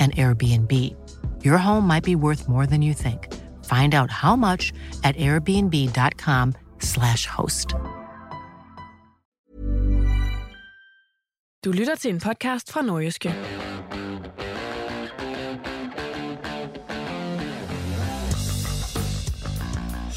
an Airbnb. Your home might be worth more than you think. Find out how much at airbnb.com/slash host. Du lytter til en podcast fra Nordjyske. –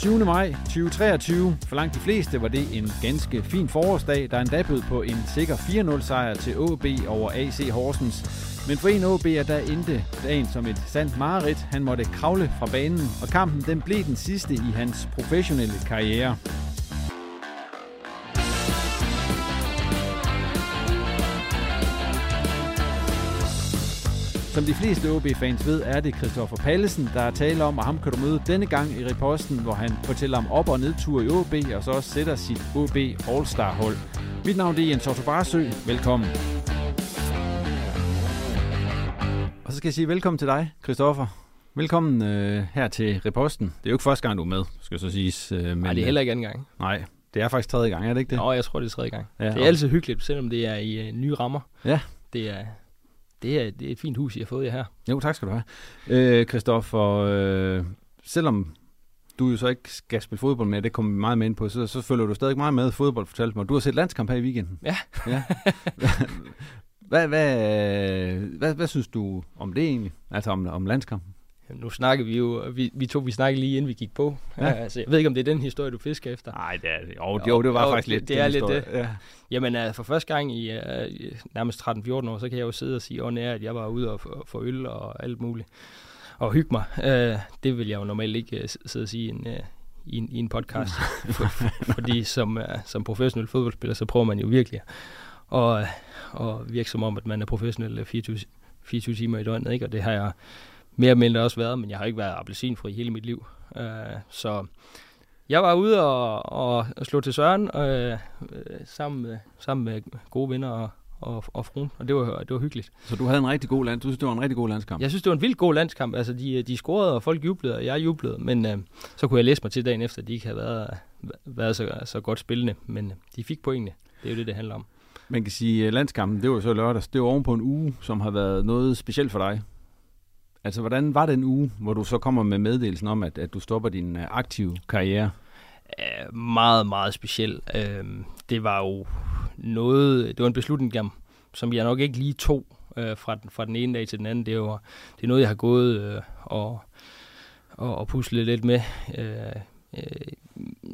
7. maj 2023. For langt de fleste var det en ganske fin forårsdag, der endda bød på en sikker 4-0 sejr til AB over AC Horsens. Men for en OB er der endte dagen som et sandt mareridt. Han måtte kravle fra banen, og kampen den blev den sidste i hans professionelle karriere. Som de fleste OB-fans ved, er det Christoffer Pallesen, der er tale om, og ham kan du møde denne gang i reposten, hvor han fortæller om op- og nedtur i OB, og så også sætter sit OB All-Star-hold. Mit navn er Jens Otto Barsø. Velkommen. Skal jeg sige velkommen til dig, Christoffer. Velkommen øh, her til Reposten. Det er jo ikke første gang, du er med, skal så siges. Øh, men, Nej, det er heller ikke anden gang. Nej, det er faktisk tredje gang, er det ikke det? Nå, jeg tror, det er tredje gang. Ja, det er og- altid hyggeligt, selvom det er i uh, nye rammer. Ja. Det er, det, er, det er et fint hus, I har fået jer her. Jo, tak skal du have. Øh, Christoffer, øh, selvom du jo så ikke skal spille fodbold med, det kommer vi meget med ind på, så, så følger du stadig meget med i fodbold, fortalte mig. Du har set landskamp her i weekenden. Ja. ja. hvad, hvad, hvad, hvad synes du om det egentlig? Altså om, om landskampen? Nu snakker vi jo, vi, vi to vi snakkede lige inden vi gik på. Ja. Altså, jeg ved ikke, om det er den historie, du fisker efter. Nej, det er det. Jo, jo, det var faktisk lidt Det er lidt det. Ja. Jamen, uh, for første gang i uh, nærmest 13-14 år, så kan jeg jo sidde og sige air, at jeg var ude og få- få øl og alt muligt. Og hygge mig. Uh, det vil jeg jo normalt ikke uh, sidde og sige i en, uh, i en, i en podcast. for, for, fordi som, uh, som professionel fodboldspiller, så prøver man jo virkelig at, at virke som om, at man er professionel øh, 24, 24 timer i døgnet. Ikke? Og det har jeg mere eller mindre også været, men jeg har ikke været appelsinfri hele mit liv. Uh, så jeg var ude og, og, og slå til Søren øh, øh, sammen, med, sammen med gode venner og, og, og fruen, og det var, det var hyggeligt. Så du havde en rigtig god land. Du synes, det var en rigtig god landskamp? Jeg synes, det var en vildt god landskamp. Altså, de, de scorede, og folk jublede, og jeg jublede, men øh, så kunne jeg læse mig til dagen efter, at de ikke havde været, været så, så godt spillende, men øh, de fik pointene. Det er jo det, det handler om. Man kan sige, at landskampen, det var så lørdags. Det var oven på en uge, som har været noget specielt for dig. Altså, hvordan var den uge, hvor du så kommer med meddelelsen om, at, at du stopper din øh, aktive karriere? Øh, meget, meget speciel. Øh, det var jo noget, det var en beslutning, som- som jeg nok ikke lige tog øh, fra, den, fra den ene dag til den anden. Det, var, det er noget, jeg har gået og, og, og puslet lidt med, øh, øh,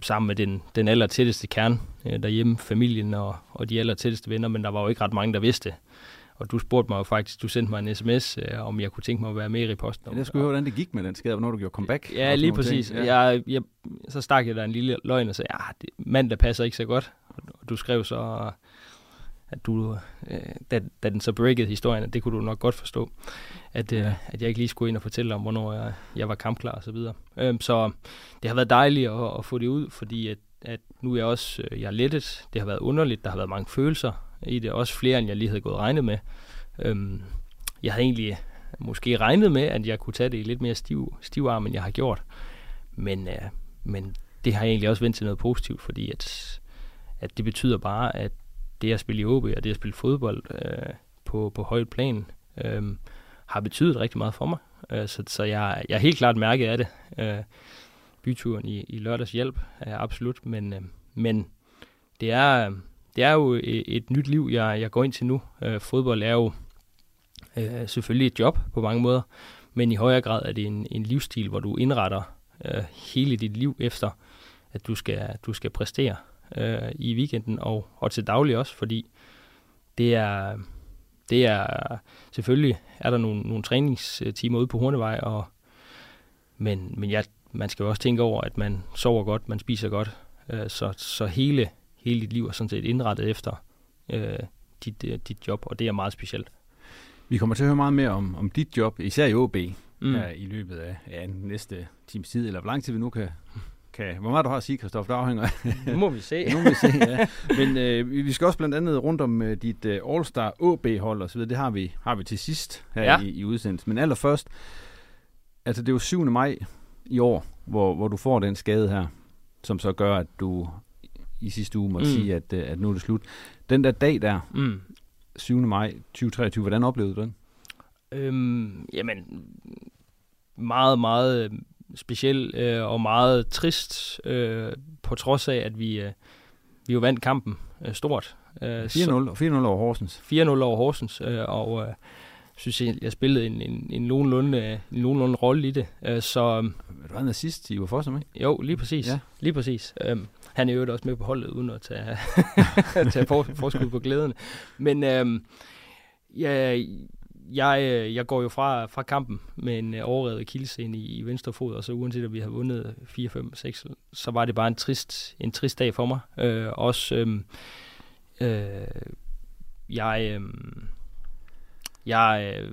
sammen med den, den aller tætteste kerne øh, derhjemme, familien og, og de aller tætteste venner, men der var jo ikke ret mange, der vidste. Og du spurgte mig jo faktisk, du sendte mig en sms, øh, om jeg kunne tænke mig at være med i reposten. Ja, jeg skulle høre, hvordan det gik med den skade, hvornår du gjorde comeback. Ja, lige ting. præcis. Ja. Jeg, jeg, så stak jeg der en lille løgn og sagde, ja, det, mandag passer ikke så godt. Og du skrev så, at du, øh, da, da den så breakede historien, at det kunne du nok godt forstå, at, øh, at jeg ikke lige skulle ind og fortælle om, hvornår jeg, jeg var kampklar og så videre. Øhm, så det har været dejligt at, at få det ud, fordi at at nu er jeg også øh, jeg er lettet. Det har været underligt. Der har været mange følelser i det. Også flere, end jeg lige havde gået regnet med. Øhm, jeg havde egentlig måske regnet med, at jeg kunne tage det i lidt mere stiv, stiv arm, end jeg har gjort. Men, øh, men det har jeg egentlig også vendt til noget positivt, fordi at, at det betyder bare, at det at spille i OB og det at spille fodbold øh, på, på højt plan, øh, har betydet rigtig meget for mig. Øh, så så jeg, jeg er helt klart mærket af det. Øh, byturen i, i lørdags hjælp er absolut, men, øh, men det er, det er jo et, et nyt liv, jeg, jeg går ind til nu. Øh, fodbold er jo øh, selvfølgelig et job på mange måder, men i højere grad er det en, en livsstil, hvor du indretter øh, hele dit liv efter, at du skal, du skal præstere øh, i weekenden og, og til daglig også, fordi det er, det er selvfølgelig er der nogle, nogle træningstimer ude på Hornevej, og, men, men jeg, man skal jo også tænke over, at man sover godt, man spiser godt, øh, så, så hele, hele dit liv er sådan set indrettet efter øh, dit, øh, dit job, og det er meget specielt. Vi kommer til at høre meget mere om, om dit job, især i OB, mm. her i løbet af ja, næste times tid, eller hvor lang tid vi nu kan, kan... Hvor meget du har at sige, Kristoffer, der afhænger Nu må vi se. nu må vi se, ja. Men øh, vi skal også blandt andet rundt om uh, dit uh, All-Star OB-hold og så videre. Det har vi, har vi til sidst her ja. i, i udsendelsen. Men allerførst, altså det er jo 7. maj i år, hvor, hvor du får den skade her, som så gør, at du i sidste uge må mm. sige, at, uh, at nu er det slut. Den der dag der, mm. 7. maj 2023, hvordan oplevede du den? Øhm, jamen, meget, meget speciel øh, og meget trist, øh, på trods af, at vi, øh, vi jo vandt kampen øh, stort. Øh, 4-0, og 4-0 over Horsens. 4-0 over Horsens, øh, og øh, synes jeg, jeg spillede en, en, en, nogenlunde, en nogenlunde rolle i det. Øh, så, du var en assist i for ikke? Jo, lige præcis. Ja. Lige præcis. Øh, han er jo også med på holdet, uden at tage, tage for, forskud på glæden. Men øh, jeg, jeg, øh, jeg går jo fra, fra kampen med en øh, overrevet kildescene i, i venstre fod, og så uanset at vi havde vundet 4, 5, 6, så var det bare en trist, en trist dag for mig. Øh, også, øh, øh, jeg, øh, jeg øh,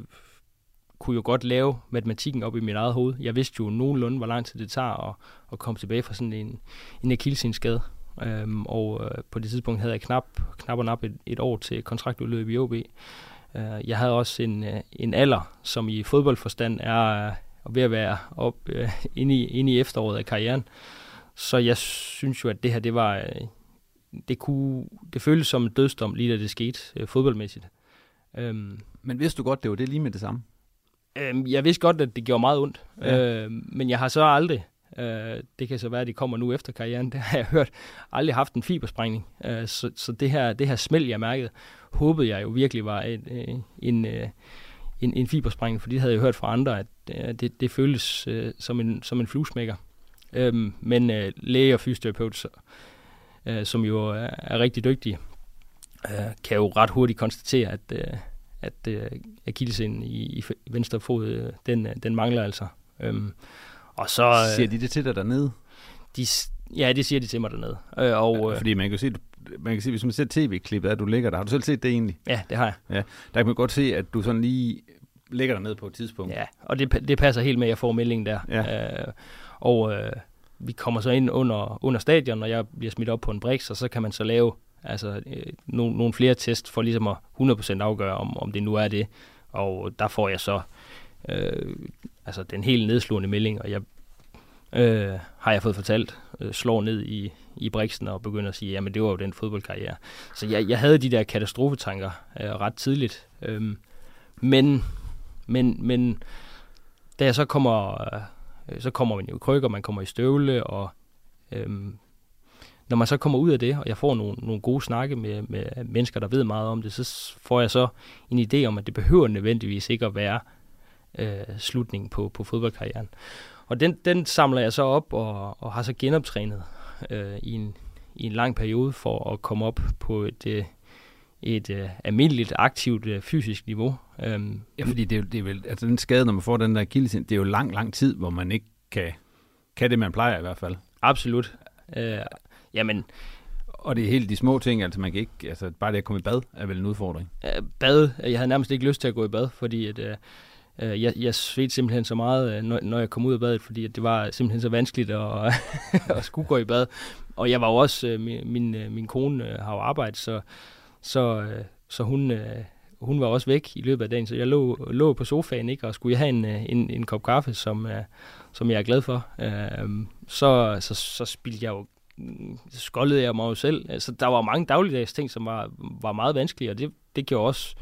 kunne jo godt lave matematikken op i mit eget hoved. Jeg vidste jo nogenlunde, hvor lang tid det tager at, at komme tilbage fra sådan en, en akillesceneskade. Øhm, og øh, på det tidspunkt havde jeg knap, knap og nap et, et år til kontraktudløb i OB. Øh, jeg havde også en, øh, en alder, som i fodboldforstand er øh, ved at være op øh, inde, i, inde i efteråret af karrieren. Så jeg synes jo, at det her, det var, det kunne, det føltes som en dødsdom, lige da det skete øh, fodboldmæssigt. Øhm, Men vidste du godt, det var det lige med det samme? Øhm, jeg vidste godt, at det gjorde meget ondt, ja. øhm, men jeg har så aldrig, øh, det kan så være, at de kommer nu efter karrieren, det har jeg hørt, aldrig haft en fibersprængning. Øh, så så det, her, det her smæld, jeg mærkede, håbede jeg jo virkelig var et, øh, en, øh, en, en fibersprængning, for det havde jeg hørt fra andre, at øh, det, det føltes øh, som, en, som en fluesmækker. Øh, men øh, læge og fysioterapeut, så, øh, som jo er, er rigtig dygtige, øh, kan jo ret hurtigt konstatere, at, øh, at øh, akillesinen i, i venstre fod, øh, den, øh, den mangler altså. Øhm, og så, øh, siger de det til dig dernede? De, ja, det siger de til mig dernede. Øh, og, ja, fordi man kan se, man kan se, hvis man ser tv-klippet, at du ligger der. Har du selv set det egentlig? Ja, det har jeg. Ja, der kan man godt se, at du sådan lige ligger der ned på et tidspunkt. Ja, og det, det passer helt med, at jeg får meldingen der. Ja. Øh, og øh, vi kommer så ind under, under stadion, og jeg bliver smidt op på en brix, og så kan man så lave altså, øh, nogle, nogle flere test for ligesom at 100% afgøre, om, om det nu er det. Og der får jeg så øh, altså den helt nedslående melding, og jeg øh, har jeg fået fortalt, øh, slår ned i, i briksen og begynder at sige, jamen det var jo den fodboldkarriere. Så jeg, jeg havde de der katastrofetanker øh, ret tidligt. Øh, men, men, men da jeg så kommer, øh, så kommer man jo i krykker, man kommer i støvle, og øh, når man så kommer ud af det, og jeg får nogle, nogle gode snakke med, med mennesker, der ved meget om det, så får jeg så en idé om, at det behøver nødvendigvis ikke at være øh, slutningen på, på fodboldkarrieren. Og den, den samler jeg så op og, og har så genoptrænet øh, i, en, i en lang periode for at komme op på et, øh, et øh, almindeligt, aktivt øh, fysisk niveau. Øhm, ja, fordi det er, det er vel, altså den skade, når man får den der kildesind, det er jo lang, lang tid, hvor man ikke kan, kan det, man plejer i hvert fald. Absolut. Øh, jamen, og det er helt de små ting, altså man kan ikke, altså bare det at komme i bad er vel en udfordring? Øh, bad, jeg havde nærmest ikke lyst til at gå i bad, fordi at, øh, Øh, jeg, jeg svedte simpelthen så meget, øh, når, når jeg kom ud af badet, fordi at det var simpelthen så vanskeligt at, at skulle gå i bad. Og jeg var jo også, øh, min, min, øh, min kone øh, har jo arbejdet, så, så, øh, så hun, hun var også væk i løbet af dagen, så jeg lå, lå på sofaen, ikke, og skulle jeg have en, en, en kop kaffe, som, som jeg er glad for, så, så, så spildte jeg jo mm, skoldede jeg mig jo selv. Altså, der var mange dagligdags ting, som var, var meget vanskelige, og det, det gjorde også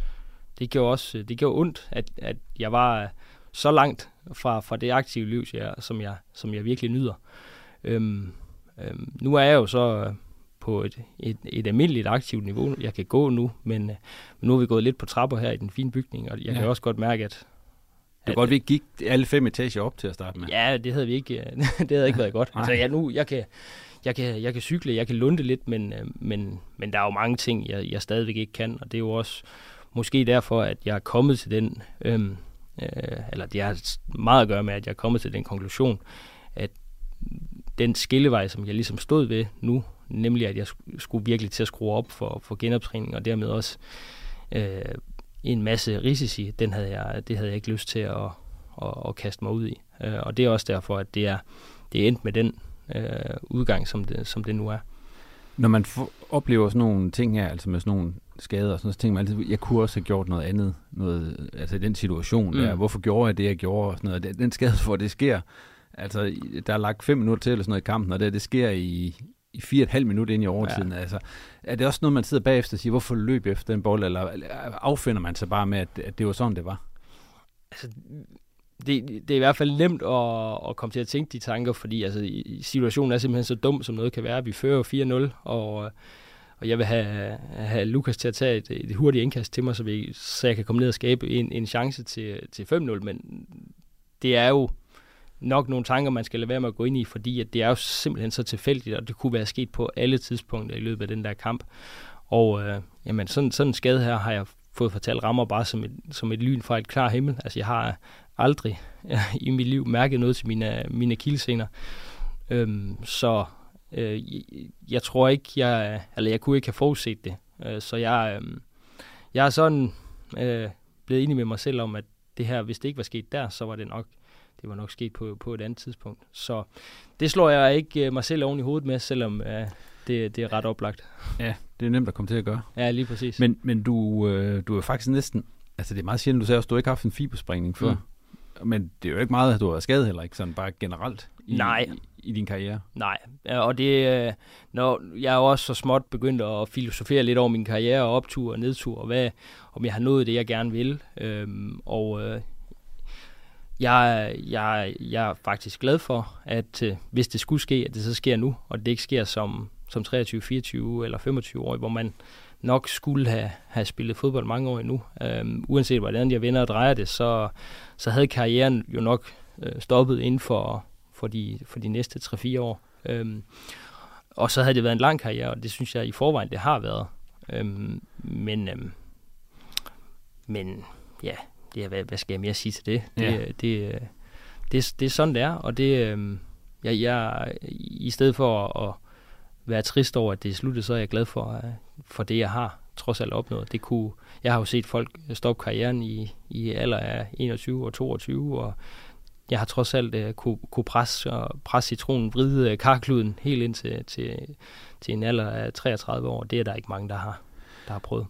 det gjorde også det gjorde ondt, at, at jeg var så langt fra, fra det aktive liv, jeg, som, jeg, som jeg virkelig nyder. Øhm, øhm, nu er jeg jo så på et, et, et almindeligt aktivt niveau. Jeg kan gå nu, men, men nu har vi gået lidt på trapper her i den fine bygning, og jeg ja. kan også godt mærke, at... Det er godt, vi ikke gik alle fem etager op til at starte med. Ja, det havde vi ikke, det havde ikke været godt. altså, jeg, nu, jeg, kan, jeg, kan, jeg kan cykle, jeg kan lunde lidt, men, øh, men, men der er jo mange ting, jeg, jeg stadigvæk ikke kan, og det er jo også måske derfor, at jeg er kommet til den, øhm, øh, eller det har meget at gøre med, at jeg er kommet til den konklusion, at den skillevej, som jeg ligesom stod ved nu, nemlig at jeg skulle virkelig til at skrue op for, for genoptræning, og dermed også øh, en masse risici, den havde jeg, det havde jeg ikke lyst til at, at, at kaste mig ud i. Øh, og det er også derfor, at det er, det er endt med den øh, udgang, som det, som det nu er. Når man får, oplever sådan nogle ting her, altså med sådan nogle skader og sådan noget, så tænker man altid, jeg kunne også have gjort noget andet, noget, altså i den situation mm. der, hvorfor gjorde jeg det, jeg gjorde, og sådan noget. Den, skade, hvor det sker, altså der er lagt fem minutter til eller sådan noget i kampen, og det, det sker i, i fire et halvt minut ind i overtiden. Ja. Altså, er det også noget, man sidder bagefter og siger, hvorfor løb efter den bold, eller affinder man sig bare med, at, at det var sådan, det var? Altså, det, det er i hvert fald nemt at, at komme til at tænke de tanker, fordi altså, situationen er simpelthen så dum, som noget kan være. Vi fører 4-0, og og jeg vil have, have Lukas til at tage et, et hurtigt indkast til mig, så, vi, så jeg kan komme ned og skabe en, en chance til, til 5-0, men det er jo nok nogle tanker, man skal lade være med at gå ind i, fordi at det er jo simpelthen så tilfældigt, og det kunne være sket på alle tidspunkter i løbet af den der kamp. Og øh, jamen, sådan, sådan en skade her har jeg fået fortalt rammer bare som et, som et lyn fra et klar himmel. Altså jeg har aldrig i mit liv mærket noget til mine, mine kildesener. Øhm, så Øh, jeg tror ikke, jeg, eller jeg kunne ikke have forudset det. Øh, så jeg, øh, jeg er sådan øh, blevet enig med mig selv om, at det her, hvis det ikke var sket der, så var det nok, det var nok sket på, på et andet tidspunkt. Så det slår jeg ikke øh, mig selv oven i hovedet med, selvom øh, det, det er ret oplagt. Ja, det er nemt at komme til at gøre. Ja, lige præcis. Men, men du, øh, du er faktisk næsten, altså det er meget sjældent, du sagde også, du har ikke haft en fiberspringning før. Mm. Men det er jo ikke meget, at du har været skadet heller ikke, sådan bare generelt i, Nej. i, i din karriere? Nej, og det, øh, når jeg er også så småt begyndt at filosofere lidt over min karriere, og optur og nedtur, og hvad, om jeg har nået det, jeg gerne vil. Øhm, og øh, jeg, jeg, jeg er faktisk glad for, at øh, hvis det skulle ske, at det så sker nu, og det ikke sker som, som 23, 24 eller 25 år, hvor man nok skulle have, have spillet fodbold mange år endnu. Øhm, uanset hvordan jeg vender og drejer det, så, så havde karrieren jo nok øh, stoppet inden for for de, for de næste 3-4 år. Øhm, og så havde det været en lang karriere, og det synes jeg i forvejen, det har været. Øhm, men, øhm, men ja, det er, hvad, hvad skal jeg mere sige til det? Det, ja. det, det, det, det er sådan, det er, og det, øhm, jeg, jeg, i stedet for at, at være trist over, at det er sluttet, så er jeg glad for, øh, for det, jeg har trods alt opnået. Det kunne, jeg har jo set folk stoppe karrieren i, i alder af 21 og 22, og jeg har trods alt uh, kunne, kunne presse, og presse citronen, vride uh, karkluden helt ind til, til, til en alder af 33 år. Det er der ikke mange, der har, der har prøvet.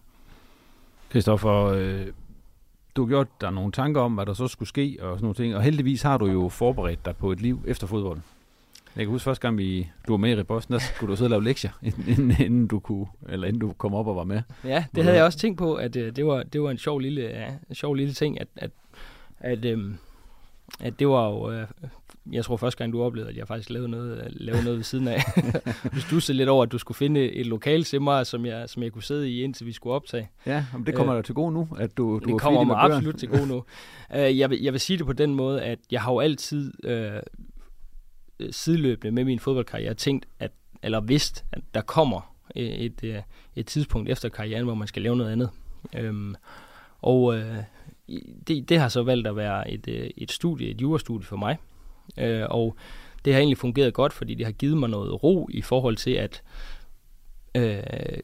Christoffer, øh, du har gjort dig nogle tanker om, hvad der så skulle ske og sådan nogle ting, og heldigvis har du jo forberedt dig på et liv efter fodbold. Jeg kan huske første gang, vi, du var med i Rebosten, der skulle du sidde og lave lektier, inden, inden, du kunne, eller inden du kom op og var med. Ja, det havde jeg også tænkt på, at uh, det, var, det var en sjov lille, ja, en sjov lille ting, at, at, at um, at det var jo, øh, jeg tror første gang du oplevede, at jeg faktisk lavede noget, lavede noget ved siden af. du stussede lidt over, at du skulle finde et lokal til mig, som jeg, som jeg kunne sidde i, indtil vi skulle optage. Ja, men det kommer øh, til gode nu, at du, du Det kommer mig absolut til gode nu. uh, jeg, vil, jeg vil sige det på den måde, at jeg har jo altid uh, Øh, sideløbende med min fodboldkarriere tænkt, at, eller vidst, at der kommer øh, et, et, et tidspunkt efter karrieren, hvor man skal lave noget andet. Øhm, og øh, det, det har så valgt at være et, et studie, et jurastudie for mig. Øh, og det har egentlig fungeret godt, fordi det har givet mig noget ro i forhold til, at øh,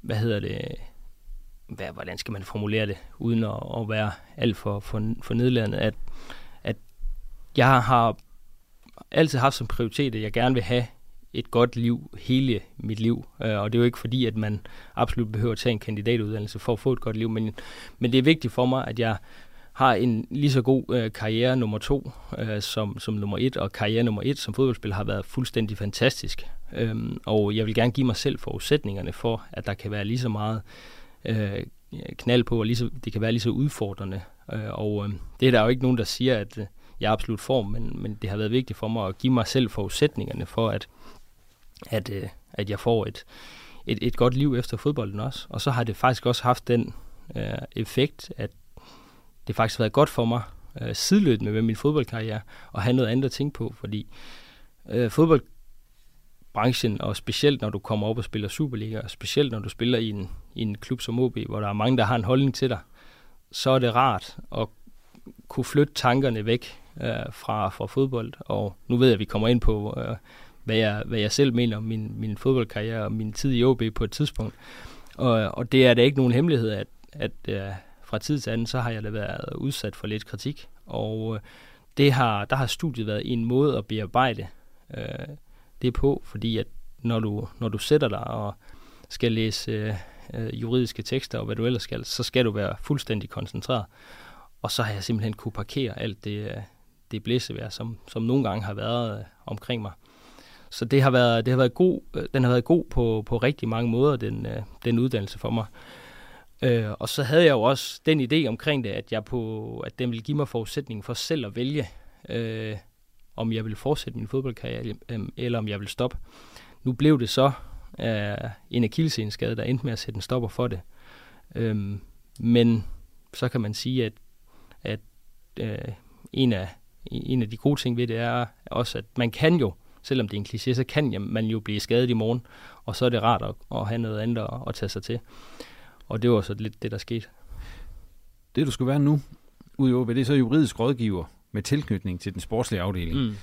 hvad hedder det, hvad, hvordan skal man formulere det, uden at, at være alt for, for, for nedladende, at, at jeg har altid haft som prioritet, at jeg gerne vil have et godt liv hele mit liv. Øh, og det er jo ikke fordi, at man absolut behøver at tage en kandidatuddannelse for at få et godt liv, men, men det er vigtigt for mig, at jeg har en lige så god øh, karriere nummer to øh, som, som nummer et, og karriere nummer et som fodboldspiller har været fuldstændig fantastisk. Øhm, og jeg vil gerne give mig selv forudsætningerne for, at der kan være lige så meget øh, knald på, og lige så, det kan være lige så udfordrende. Øh, og øh, det er der jo ikke nogen, der siger, at øh, i jeg absolut form, men, men det har været vigtigt for mig at give mig selv forudsætningerne for, at, at, øh, at jeg får et, et, et godt liv efter fodbolden også. Og så har det faktisk også haft den øh, effekt, at det faktisk har været godt for mig øh, sideløbende med min fodboldkarriere at have noget andet at tænke på, fordi øh, fodboldbranchen, og specielt når du kommer op og spiller Superliga, og specielt når du spiller i en, i en klub som OB, hvor der er mange, der har en holdning til dig, så er det rart at kunne flytte tankerne væk øh, fra, fra fodbold. Og nu ved jeg, at vi kommer ind på, øh, hvad, jeg, hvad jeg selv mener om min, min fodboldkarriere og min tid i OB på et tidspunkt. Og, og det er da ikke nogen hemmelighed, at, at øh, fra tid til anden, så har jeg da været udsat for lidt kritik. Og øh, det har, der har studiet været en måde at bearbejde øh, det på, fordi at når du, når du sætter dig og skal læse øh, øh, juridiske tekster og hvad du ellers skal, så skal du være fuldstændig koncentreret. Og så har jeg simpelthen kunne parkere alt det, øh, det blæsevejr, som, som nogle gange har været øh, omkring mig. Så det har været, det har været god, øh, den har været god på, på rigtig mange måder, den, øh, den uddannelse for mig. Øh, og så havde jeg jo også den idé omkring det, at, jeg på, at den ville give mig forudsætningen for selv at vælge, øh, om jeg ville fortsætte min fodboldkarriere, øh, eller om jeg ville stoppe. Nu blev det så øh, en akillesceneskade, der endte med at sætte en stopper for det. Øh, men så kan man sige, at, at øh, en, af, en af de gode ting ved det er også, at man kan jo, selvom det er en kliché, så kan man jo blive skadet i morgen, og så er det rart at, at have noget andet at, at tage sig til. Og det var så lidt det, der skete. Det, du skulle være nu, OB, det er så juridisk rådgiver med tilknytning til den sportslige afdeling. Mm.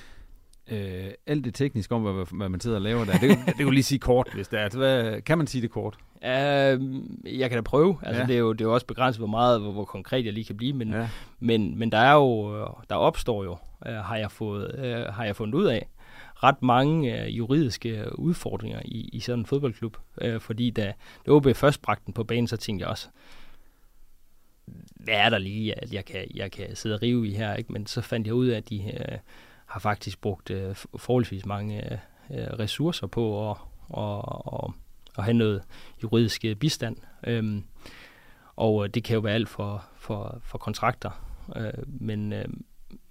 Øh, alt det tekniske om, hvad, hvad man sidder og laver der, det, det kan du lige sige kort, hvis det er. Altså, hvad, kan man sige det kort? Uh, jeg kan da prøve. Altså, ja. det, er jo, det er jo også begrænset, hvor meget, hvor, hvor konkret jeg lige kan blive, men, ja. men, men der er jo, der opstår jo, uh, har, jeg fået, uh, har jeg fundet ud af, ret mange uh, juridiske udfordringer i, i sådan en fodboldklub. Uh, fordi da, da OB først bragte den på banen, så tænkte jeg også, hvad er der lige, at jeg kan, jeg kan sidde og rive i her, ikke? men så fandt jeg ud af, at de uh, har faktisk brugt øh, forholdsvis mange øh, øh, ressourcer på at, og, og, og have noget juridisk øh, bistand. Øhm, og øh, det kan jo være alt for, for, for kontrakter, øh, men øh,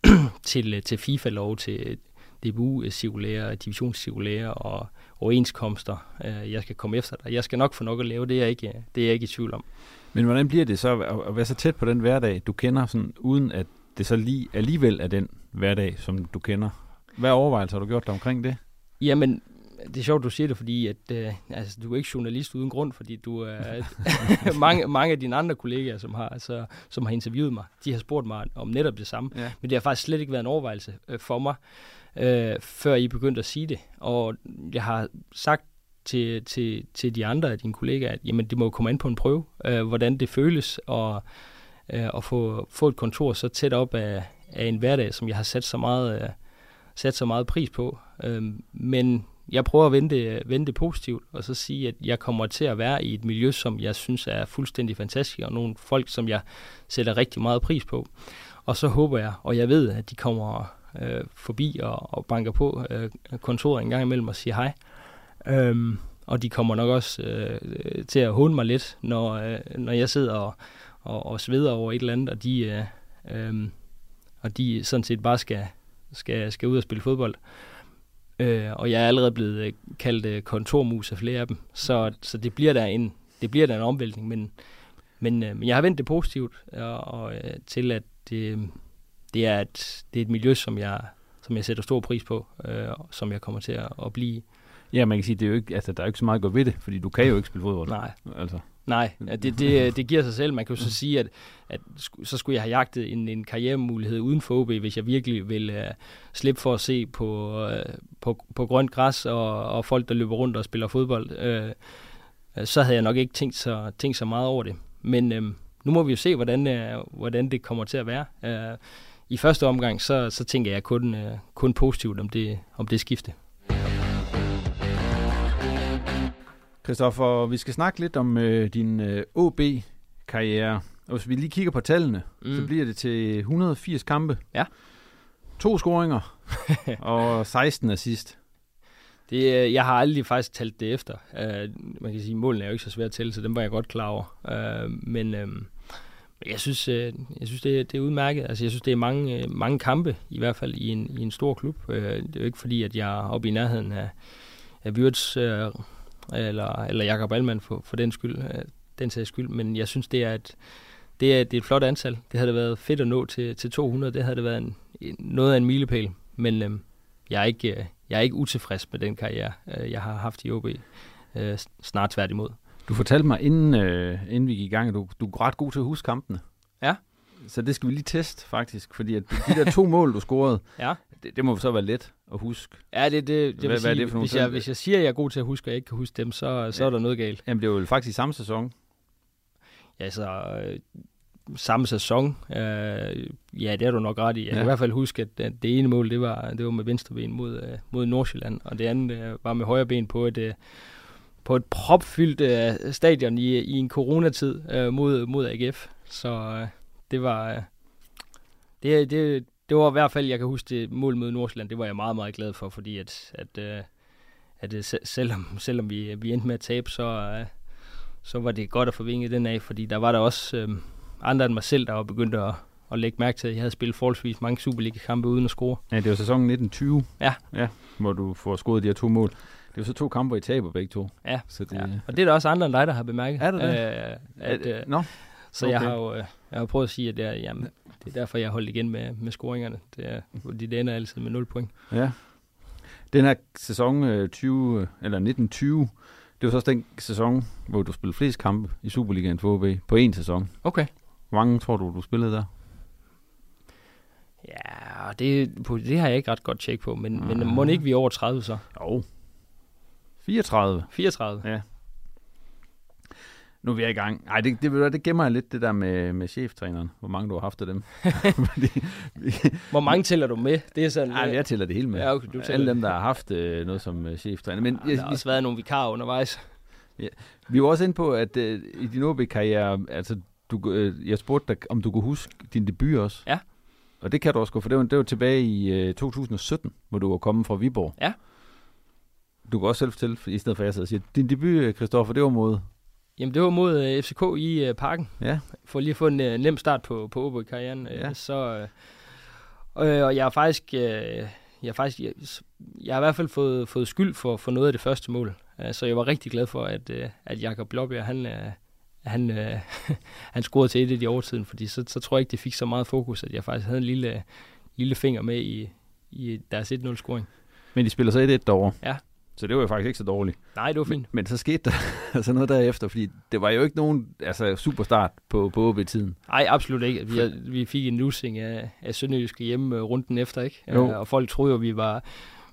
til, til FIFA-lov, til DBU-cirkulære, divisionscirkulære og overenskomster. Øh, jeg skal komme efter dig. Jeg skal nok få nok at lave, det er jeg ikke, det er jeg ikke i tvivl om. Men hvordan bliver det så at være så tæt på den hverdag, du kender, sådan, uden at det så lige, alligevel er den hverdag, som du kender? Hvad overvejelser har du gjort dig omkring det? Jamen, det er sjovt, du siger det, fordi at, øh, altså, du er ikke journalist uden grund, fordi du er mange, mange af dine andre kollegaer, som har, altså, som har interviewet mig, de har spurgt mig om netop det samme. Ja. Men det har faktisk slet ikke været en overvejelse øh, for mig øh, før I begyndte at sige det. Og jeg har sagt til, til, til de andre af dine kollegaer, at jamen, det må komme ind på en prøve, øh, hvordan det føles at, øh, at få, få et kontor så tæt op af, af en hverdag, som jeg har sat så meget, øh, sat så meget pris på. Øh, men jeg prøver at vende vende det positivt, og så sige, at jeg kommer til at være i et miljø, som jeg synes er fuldstændig fantastisk, og nogle folk, som jeg sætter rigtig meget pris på. Og så håber jeg, og jeg ved, at de kommer øh, forbi og, og banker på øh, kontoret en gang imellem og siger hej. Øhm, og de kommer nok også øh, til at håne mig lidt, når, øh, når jeg sidder og, og, og sveder over et eller andet, og de, øh, øh, og de sådan set bare skal, skal, skal ud og spille fodbold. Øh, og jeg er allerede blevet øh, kaldt øh, kontormus af flere af dem, så, så det bliver der en, det bliver der en omvæltning, men, men, øh, men jeg har vendt det positivt og, og øh, til, at det, det er et, det er et miljø, som jeg, som jeg sætter stor pris på, øh, som jeg kommer til at, at blive. Ja, man kan sige, det er jo ikke, altså, der er jo ikke så meget at gå ved det, fordi du kan jo ikke spille fodbold. Nej. Altså. Nej, det, det, det giver sig selv. Man kan jo så sige, at, at så skulle jeg have jagtet en, en karrieremulighed uden for OB, hvis jeg virkelig vil uh, slippe for at se på, uh, på, på grønt græs og, og folk, der løber rundt og spiller fodbold. Uh, så havde jeg nok ikke tænkt så, tænkt så meget over det. Men øh, nu må vi jo se, hvordan, øh, hvordan det kommer til at være. Øh, I første omgang, så, så tænker jeg kun, øh, kun positivt om det, om det skifte. Christoffer, vi skal snakke lidt om øh, din øh, OB-karriere. Og hvis vi lige kigger på tallene, mm. så bliver det til 180 kampe. Ja. To scoringer og 16 assist. Det, øh, jeg har aldrig faktisk talt det efter. Uh, man kan sige, at målene er jo ikke så svært at tælle, så dem var jeg godt klar over. Uh, men uh, jeg synes, uh, jeg synes det, det er udmærket. Altså, jeg synes, det er mange, uh, mange kampe, i hvert fald i en, i en stor klub. Uh, det er jo ikke fordi, at jeg er oppe i nærheden af, af Wirtz uh, eller, eller Jakob Allmann for, for den skyld, uh, den sags skyld. Men jeg synes, det er et, det er, det er et flot antal. Det havde været fedt at nå til, til 200. Det havde det været en, noget af en milepæl. Men uh, jeg er ikke jeg er ikke utilfreds med den karriere, øh, jeg har haft i OB. Øh, snart tværtimod. Du fortalte mig, inden, øh, inden vi gik i gang, at du, du er ret god til at huske kampene. Ja. Så det skal vi lige teste, faktisk. Fordi at de der to mål, du scorede, ja. det, det må så være let at huske. Ja, det, det, det hvad, sige, hvad er det for hvis, jeg, hvis jeg siger, at jeg er god til at huske, og jeg ikke kan huske dem, så, så ja. er der noget galt. Jamen, det var jo faktisk i samme sæson. Ja, så øh, samme sæson. Øh, ja, det er du nok ret i. Jeg ja. kan i hvert fald huske, at, at det ene mål, det var, det var med venstre ben mod, uh, mod Nordsjælland, og det andet uh, var med højre ben på et, uh, på et propfyldt uh, stadion i, i en coronatid uh, mod, mod AGF. Så uh, det var... Uh, det, det, det var i hvert fald, jeg kan huske det mål mod Nordsjælland, det var jeg meget, meget glad for, fordi at, at, uh, at uh, selvom, selvom vi, vi endte med at tabe, så, uh, så var det godt at få vinget den af, fordi der var der også... Uh, andre end mig selv, der var begyndt at, at lægge mærke til, at jeg havde spillet forholdsvis mange Superliga-kampe uden at score. Ja, det var sæsonen 1920, ja. Ja, hvor du får scoret de her to mål. Det var så to kampe, I taber begge to. Ja, så det, ja. og det er der også andre end dig, der har bemærket. Er det det? Øh, at, øh, no. Så okay. jeg har jo øh, jeg har prøvet at sige, at jeg, jamen, det er derfor, jeg holdt igen med, med scoringerne. Det er, fordi det ender altid med 0 point. Ja. Den her sæson øh, 20, eller 1920, det var så også den sæson, hvor du spillede flest kampe i Superligaen for OB på én sæson. Okay. Hvor mange tror du, du spillede der? Ja, det, det har jeg ikke ret godt tjek på, men, mm. men må ikke vi er over 30 så? Jo. 34. 34? Ja. Nu er vi i gang. Nej, det, det, det gemmer jeg lidt, det der med, med cheftræneren. Hvor mange du har haft af dem. Hvor mange tæller du med? Det er sådan, Nej, jeg tæller det hele med. Ja, okay, du Alle dem, der har haft øh, noget som uh, cheftræner. Men, ja, der har også været nogle vikarer undervejs. Ja. Vi var også inde på, at øh, i din OB-karriere, altså du, øh, jeg spurgte dig, om du kunne huske din debut også. Ja. Og det kan du også for det var, det var tilbage i øh, 2017, hvor du var kommet fra Viborg. Ja. Du kan også selv fortælle, i stedet for at jeg sidder og siger, din debut, Christoffer, det var mod... Jamen, det var mod øh, FCK i øh, parken. Ja. For lige at få en øh, nem start på, på OB-karrieren. Øh, ja. Så, øh, og jeg har faktisk... Øh, jeg faktisk, jeg, jeg har i hvert fald fået, fået skyld for, for noget af det første mål. Uh, så jeg var rigtig glad for, at, uh, at Jakob Blåbjerg, han, uh, han, øh, han scorede til et de overtiden, fordi så, så tror jeg ikke, det fik så meget fokus, at jeg faktisk havde en lille, lille finger med i, i deres 1-0-scoring. Men de spiller så 1-1 derovre? Ja. Så det var jo faktisk ikke så dårligt. Nej, det var fint. Men, men så skete der altså noget derefter, fordi det var jo ikke nogen altså, superstart på, på OB-tiden. Nej, absolut ikke. Vi, vi fik en nussing af, af Sønderjyske hjemme rundt den efter, ikke? Jo. Og folk troede jo, vi var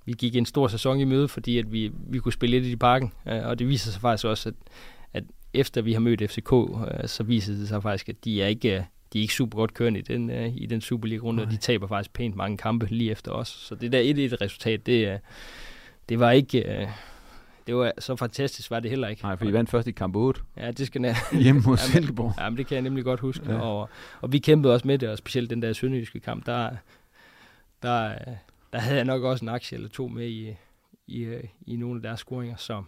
vi gik en stor sæson i møde, fordi at vi, vi kunne spille lidt i parken. Og det viser sig faktisk også, at efter vi har mødt FCK, øh, så viser det sig faktisk, at de er ikke, øh, de er ikke super godt kørende i den, øh, i den Superliga-runde, og de taber faktisk pænt mange kampe lige efter os. Så det der 1-1 resultat, det, det var ikke... det var så fantastisk, var det heller ikke. Nej, for I vandt først i kamp 8. Ja, det skal jeg... Hjemme mod Silkeborg. Ja, men det kan jeg nemlig godt huske. Ja. Og, og vi kæmpede også med det, og specielt den der sønderjyske kamp, der, der, der havde jeg nok også en aktie eller to med i, i, i nogle af deres scoringer. Så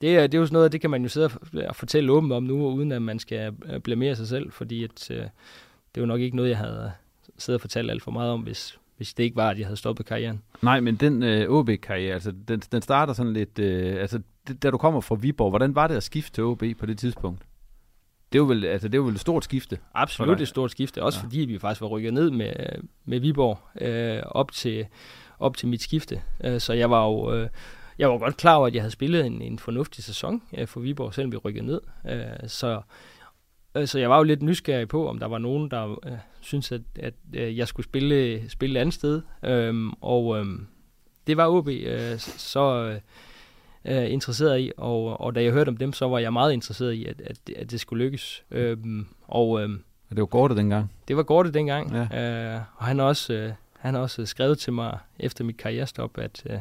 det, er, det er jo sådan noget, det kan man jo sidde og fortælle åbent om nu, uden at man skal øh, blamere sig selv, fordi at, øh, det jo nok ikke noget, jeg havde siddet og fortalt alt for meget om, hvis, hvis det ikke var, at jeg havde stoppet karrieren. Nej, men den øh, OB-karriere, altså, den, den starter sådan lidt, øh, altså, det, da du kommer fra Viborg, hvordan var det at skifte til OB på det tidspunkt? Det var vel, altså, det var vel et stort skifte? Absolut et stort skifte, også ja. fordi vi faktisk var rykket ned med, med Viborg øh, op, til, op til mit skifte. Øh, så jeg var jo... Øh, jeg var godt klar over, at jeg havde spillet en, en fornuftig sæson øh, for Viborg, selvom vi rykkede ned. Øh, så, så jeg var jo lidt nysgerrig på, om der var nogen, der øh, syntes, at, at øh, jeg skulle spille, spille et andet sted. Øh, og øh, det var OB. Øh, så, øh, interesseret i, og, og da jeg hørte om dem, så var jeg meget interesseret i, at, at, at det skulle lykkes. Øhm, og øhm, det var Gorte dengang? Det var Gorte dengang, ja. øh, og han har også, øh, han også skrevet til mig efter mit karrierestop, at, øh,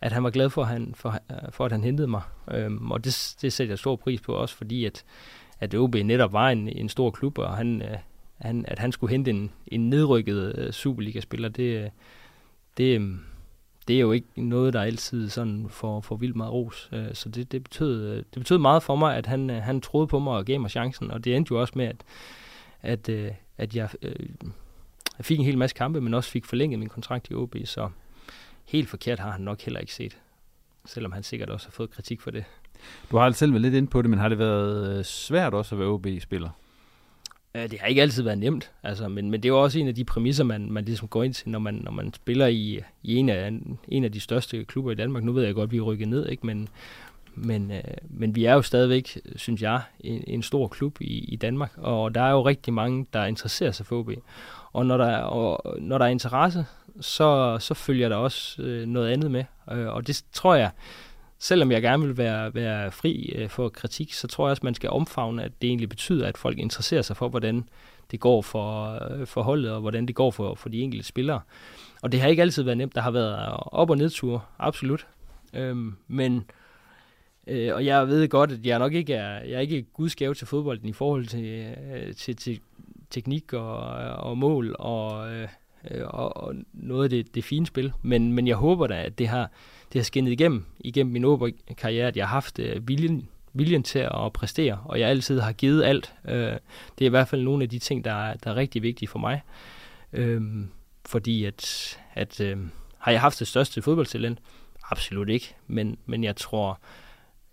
at han var glad for, at han, for, øh, for at han hentede mig. Øhm, og det, det sætter jeg stor pris på også, fordi at, at OB netop var en, en stor klub, og han, øh, han, at han skulle hente en, en nedrykket øh, Superliga-spiller, det, øh, det, øh, det er jo ikke noget, der altid sådan får, får vildt meget ros. Øh, så det, det, betød, øh, det betød meget for mig, at han, han troede på mig og gav mig chancen, og det endte jo også med, at, at, øh, at jeg, jeg fik en hel masse kampe, men også fik forlænget min kontrakt i OB, så helt forkert har han nok heller ikke set, selvom han sikkert også har fået kritik for det. Du har selv været lidt inde på det, men har det været øh, svært også at være OB-spiller? Øh, det har ikke altid været nemt, altså, men, men det er jo også en af de præmisser, man, man ligesom går ind til, når man, når man spiller i, i en, af, en af de største klubber i Danmark. Nu ved jeg godt, at vi er rykket ned, ikke? Men, men, øh, men vi er jo stadigvæk, synes jeg, en, en stor klub i, i Danmark, og der er jo rigtig mange, der interesserer sig for OB. Og når der, og når der er interesse, så, så følger der også øh, noget andet med, øh, og det tror jeg, selvom jeg gerne vil være, være fri øh, for kritik, så tror jeg også, man skal omfavne, at det egentlig betyder, at folk interesserer sig for, hvordan det går for, øh, for holdet, og hvordan det går for, for de enkelte spillere. Og det har ikke altid været nemt. Der har været op- og nedture, absolut. Øhm, men, øh, og jeg ved godt, at jeg nok ikke er, jeg er ikke gudsgave til fodbolden i forhold til, øh, til, til teknik og, og mål og, øh, og, og noget af det, det fine spil. Men, men jeg håber da, at det har, det har skinnet igennem, igennem min karriere, at jeg har haft øh, viljen, viljen til at præstere, og jeg altid har givet alt. Øh, det er i hvert fald nogle af de ting, der er, der er rigtig vigtige for mig. Øh, fordi at, at øh, har jeg haft det største fodboldtalent? Absolut ikke, men, men jeg tror,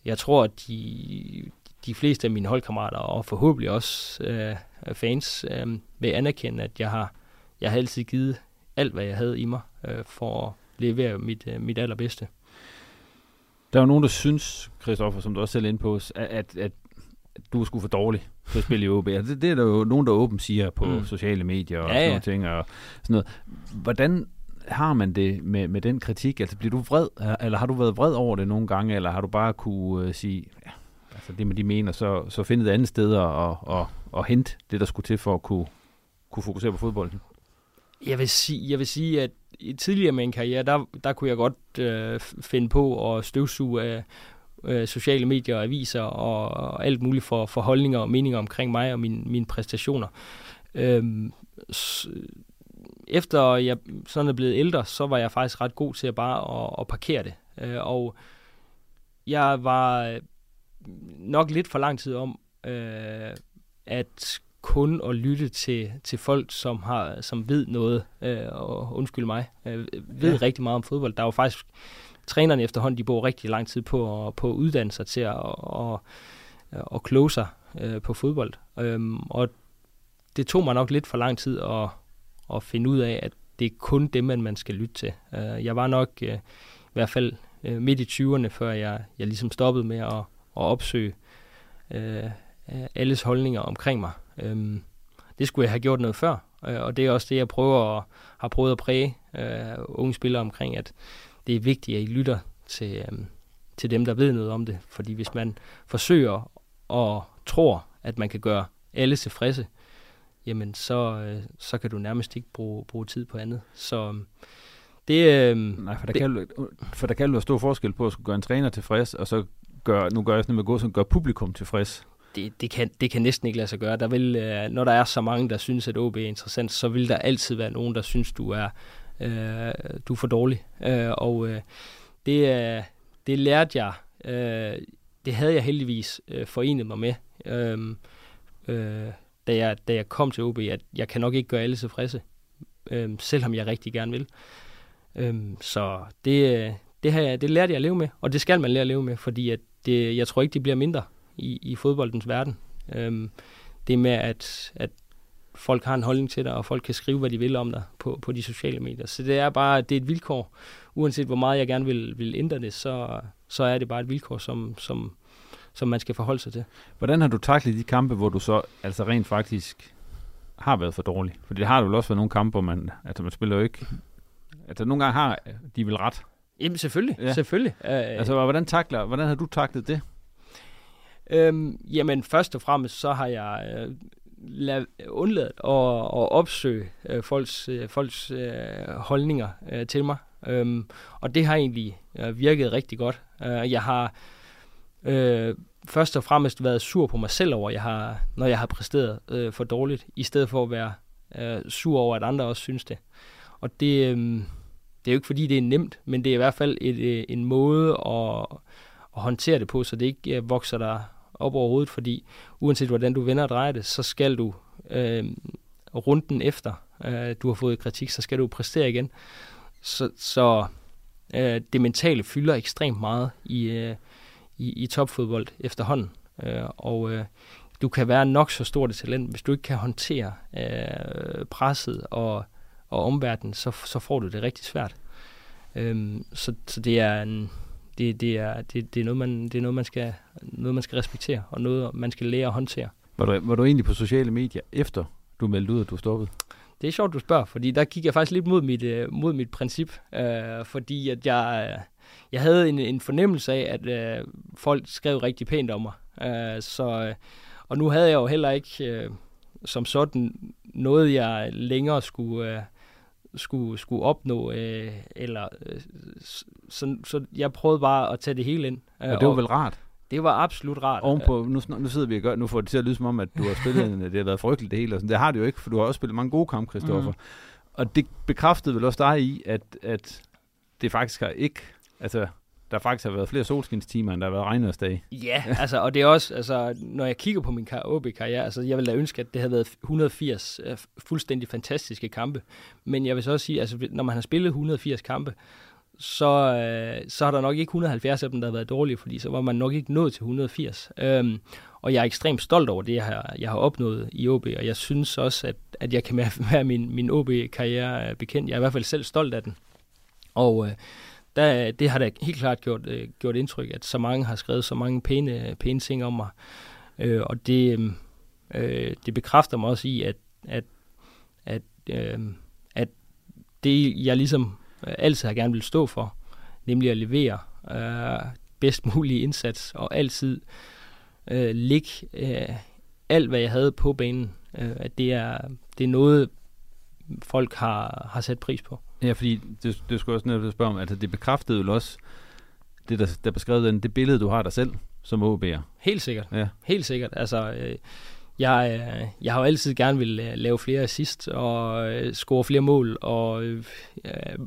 jeg tror, at de, de fleste af mine holdkammerater, og forhåbentlig også øh, fans, øh, vil anerkende, at jeg har, jeg har altid givet alt, hvad jeg havde i mig, øh, for levere mit, øh, mit allerbedste. Der er jo nogen, der synes, Christoffer, som du også selv er inde på, at, at, at du er sgu for dårlig til at spille i OB. Altså, det, det er der jo nogen, der åbent siger på mm. sociale medier og ja, sådan ja. ting. Og sådan noget. Hvordan har man det med, med den kritik? Altså bliver du vred, eller har du været vred over det nogle gange, eller har du bare kunne uh, sige, ja, altså det med de mener, så, så finde et andet sted og, og, og hente det, der skulle til for at kunne, kunne fokusere på fodbolden? Jeg vil sige, jeg vil sige at tidligere med en karriere, der, der kunne jeg godt øh, finde på at støvsuge af øh, sociale medier og aviser og, og alt muligt for, for holdninger og meninger omkring mig og min, mine præstationer. Øhm, s- efter jeg sådan er blevet ældre, så var jeg faktisk ret god til at bare at, at parkere det. Øh, og jeg var nok lidt for lang tid om øh, at kun at lytte til, til folk, som har som ved noget, øh, og undskyld mig, øh, ved ja. rigtig meget om fodbold. Der er jo faktisk trænerne efterhånden, de bruger rigtig lang tid på, på at uddanne sig til at og, og kloge sig øh, på fodbold. Øhm, og det tog mig nok lidt for lang tid at, at finde ud af, at det er kun dem, man, man skal lytte til. Øh, jeg var nok øh, i hvert fald øh, midt i 20'erne, før jeg, jeg ligesom stoppede med at, at opsøge øh, alles holdninger omkring mig. Øhm, det skulle jeg have gjort noget før, øh, og det er også det, jeg prøver at, har prøvet at præge øh, unge spillere omkring, at det er vigtigt, at I lytter til, øh, til dem, der ved noget om det. Fordi hvis man forsøger og tror, at man kan gøre alle tilfredse, jamen så, øh, så kan du nærmest ikke bruge, bruge tid på andet. Så øhm, det... Øh, Nej, for der, det, kan, for der kan jo være stor forskel på at skulle gøre en træner tilfreds, og så gør, nu gør jeg sådan med gå, som gør publikum tilfreds det, det, kan, det kan næsten ikke lade sig gøre. Der vil, øh, når der er så mange, der synes, at OB er interessant, så vil der altid være nogen, der synes, du er, øh, du er for dårlig. Øh, og øh, det, øh, det lærte jeg, øh, det havde jeg heldigvis øh, forenet mig med, øh, øh, da, jeg, da jeg kom til OB, at jeg kan nok ikke gøre alle tilfredse, øh, selvom jeg rigtig gerne vil. Øh, så det, øh, det, har jeg, det lærte jeg at leve med, og det skal man lære at leve med, fordi at det, jeg tror ikke, det bliver mindre i, i fodboldens verden. Øhm, det med, at, at folk har en holdning til dig, og folk kan skrive, hvad de vil om dig på, på de sociale medier. Så det er bare det er et vilkår. Uanset hvor meget jeg gerne vil, vil ændre det, så, så er det bare et vilkår, som, som, som man skal forholde sig til. Hvordan har du taklet de kampe, hvor du så altså rent faktisk har været for dårlig? For det har du vel også været nogle kampe, hvor man, altså man spiller jo ikke... Altså nogle gange har de vel ret, Jamen selvfølgelig, Ja. selvfølgelig. Uh, Altså, hvordan, takler, hvordan har du taklet det? Øhm, jamen, først og fremmest, så har jeg øh, lad, undladt at, at opsøge øh, folks, øh, folks øh, holdninger øh, til mig. Øhm, og det har egentlig øh, virket rigtig godt. Øh, jeg har øh, først og fremmest været sur på mig selv over, jeg har, når jeg har præsteret øh, for dårligt, i stedet for at være øh, sur over, at andre også synes det. Og det, øh, det er jo ikke fordi, det er nemt, men det er i hvert fald et, øh, en måde at, at håndtere det på, så det ikke øh, vokser der op over hovedet, fordi uanset hvordan du vender og drejer det, så skal du øh, runden efter, øh, du har fået kritik, så skal du præstere igen. Så, så øh, det mentale fylder ekstremt meget i, øh, i, i topfodbold efterhånden. Øh, og øh, du kan være nok så stort et talent, hvis du ikke kan håndtere øh, presset og, og omverdenen, så, så får du det rigtig svært. Øh, så, så det er en, det, det, er, det, det er noget, man, det er noget, man skal, noget, man skal respektere, og noget, man skal lære at håndtere. Var du, var du egentlig på sociale medier, efter du meldte ud, at du stoppede? Det er sjovt, du spørger, fordi der gik jeg faktisk lidt mod mit, øh, mod mit princip, øh, fordi at jeg, øh, jeg havde en, en fornemmelse af, at øh, folk skrev rigtig pænt om mig. Øh, så, øh, og nu havde jeg jo heller ikke øh, som sådan noget, jeg længere skulle, øh, skulle, skulle opnå, øh, eller øh, så, så jeg prøvede bare at tage det hele ind. Øh, Og det var vel rart? Det var absolut rart. Ovenpå, nu, nu sidder vi og gør, nu får det til at lyde som om, at du har spillet, en, det har været frygteligt det hele, og sådan. det har det jo ikke, for du har også spillet mange gode kampe, Christoffer. Mhm. Og det bekræftede vel også dig i, at, at det faktisk har ikke, altså, der faktisk har været flere solskinstimer, end der har været regnværsdage. Ja, altså, og det er også, altså, når jeg kigger på min OB-karriere, altså, jeg ville da ønske, at det havde været 180 uh, øh, fuldstændig fantastiske kampe. Men jeg vil så også sige, altså, når man har spillet 180 kampe, så, øh, så har der nok ikke 170 af dem, der har været dårlige, fordi så var man nok ikke nået til 180. Øhm, og jeg er ekstremt stolt over det, jeg har, jeg har opnået i OB, og jeg synes også, at, at jeg kan være min, min OB-karriere øh, bekendt. Jeg er i hvert fald selv stolt af den. Og øh, der, det har da helt klart gjort, øh, gjort indtryk, at så mange har skrevet så mange pæne, pæne ting om mig. Øh, og det, øhm, øh, det bekræfter mig også i, at, at, at, øh, at det, jeg ligesom altid har gerne vil stå for, nemlig at levere øh, bedst mulig indsats, og altid øh, ligge øh, alt, hvad jeg havde på banen. Øh, at det er, det er noget, folk har, har sat pris på. Ja, fordi det, det skulle også netop spørge om, altså det bekræftede jo også det, der, der beskrev den, det billede, du har dig selv som OB'er. Helt sikkert. Ja. Helt sikkert. Altså, øh, jeg, øh, jeg har jo altid gerne vil øh, lave flere assist og øh, score flere mål og øh,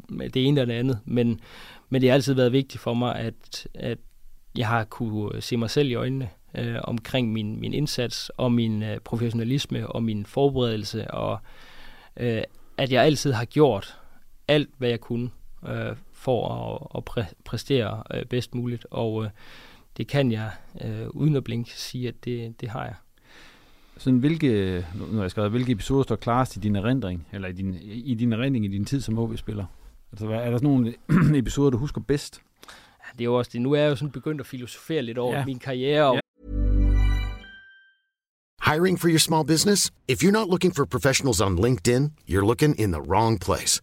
det ene og det andet, men, men det har altid været vigtigt for mig, at, at jeg har kunne se mig selv i øjnene øh, omkring min, min indsats og min øh, professionalisme og min forberedelse og øh, at jeg altid har gjort alt, hvad jeg kunne øh, for at, at præ- præstere øh, bedst muligt, og øh, det kan jeg øh, uden at blinke sige, at det, det har jeg. Sådan, hvilke, nu har jeg skrevet, hvilke episoder står klarest i din erindring, eller i din, i din erindring i din tid som OB-spiller? Altså, er der sådan nogle episoder, du husker bedst? Det er jo også det. Nu er jeg jo sådan begyndt at filosofere lidt over Ja. min karriere, og Ja. Hiring for your small business? If you're not looking for professionals on LinkedIn, you're looking in the wrong place.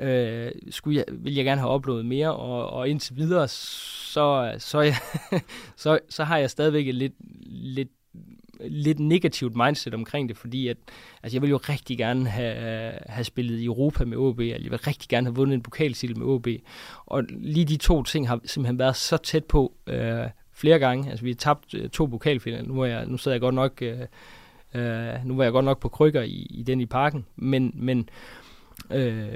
øh, skulle jeg, ville jeg gerne have oplevet mere, og, og indtil videre, så, så, jeg, så, så har jeg stadigvæk et lidt, lidt lidt negativt mindset omkring det, fordi at, altså jeg vil jo rigtig gerne have, have spillet i Europa med OB, og jeg vil rigtig gerne have vundet en pokaltitel med OB, og lige de to ting har simpelthen været så tæt på øh, flere gange, altså vi har tabt øh, to pokalfinaler, nu, er jeg, nu sidder jeg godt nok, øh, øh, nu var jeg godt nok på krykker i, i den i parken, men, men øh,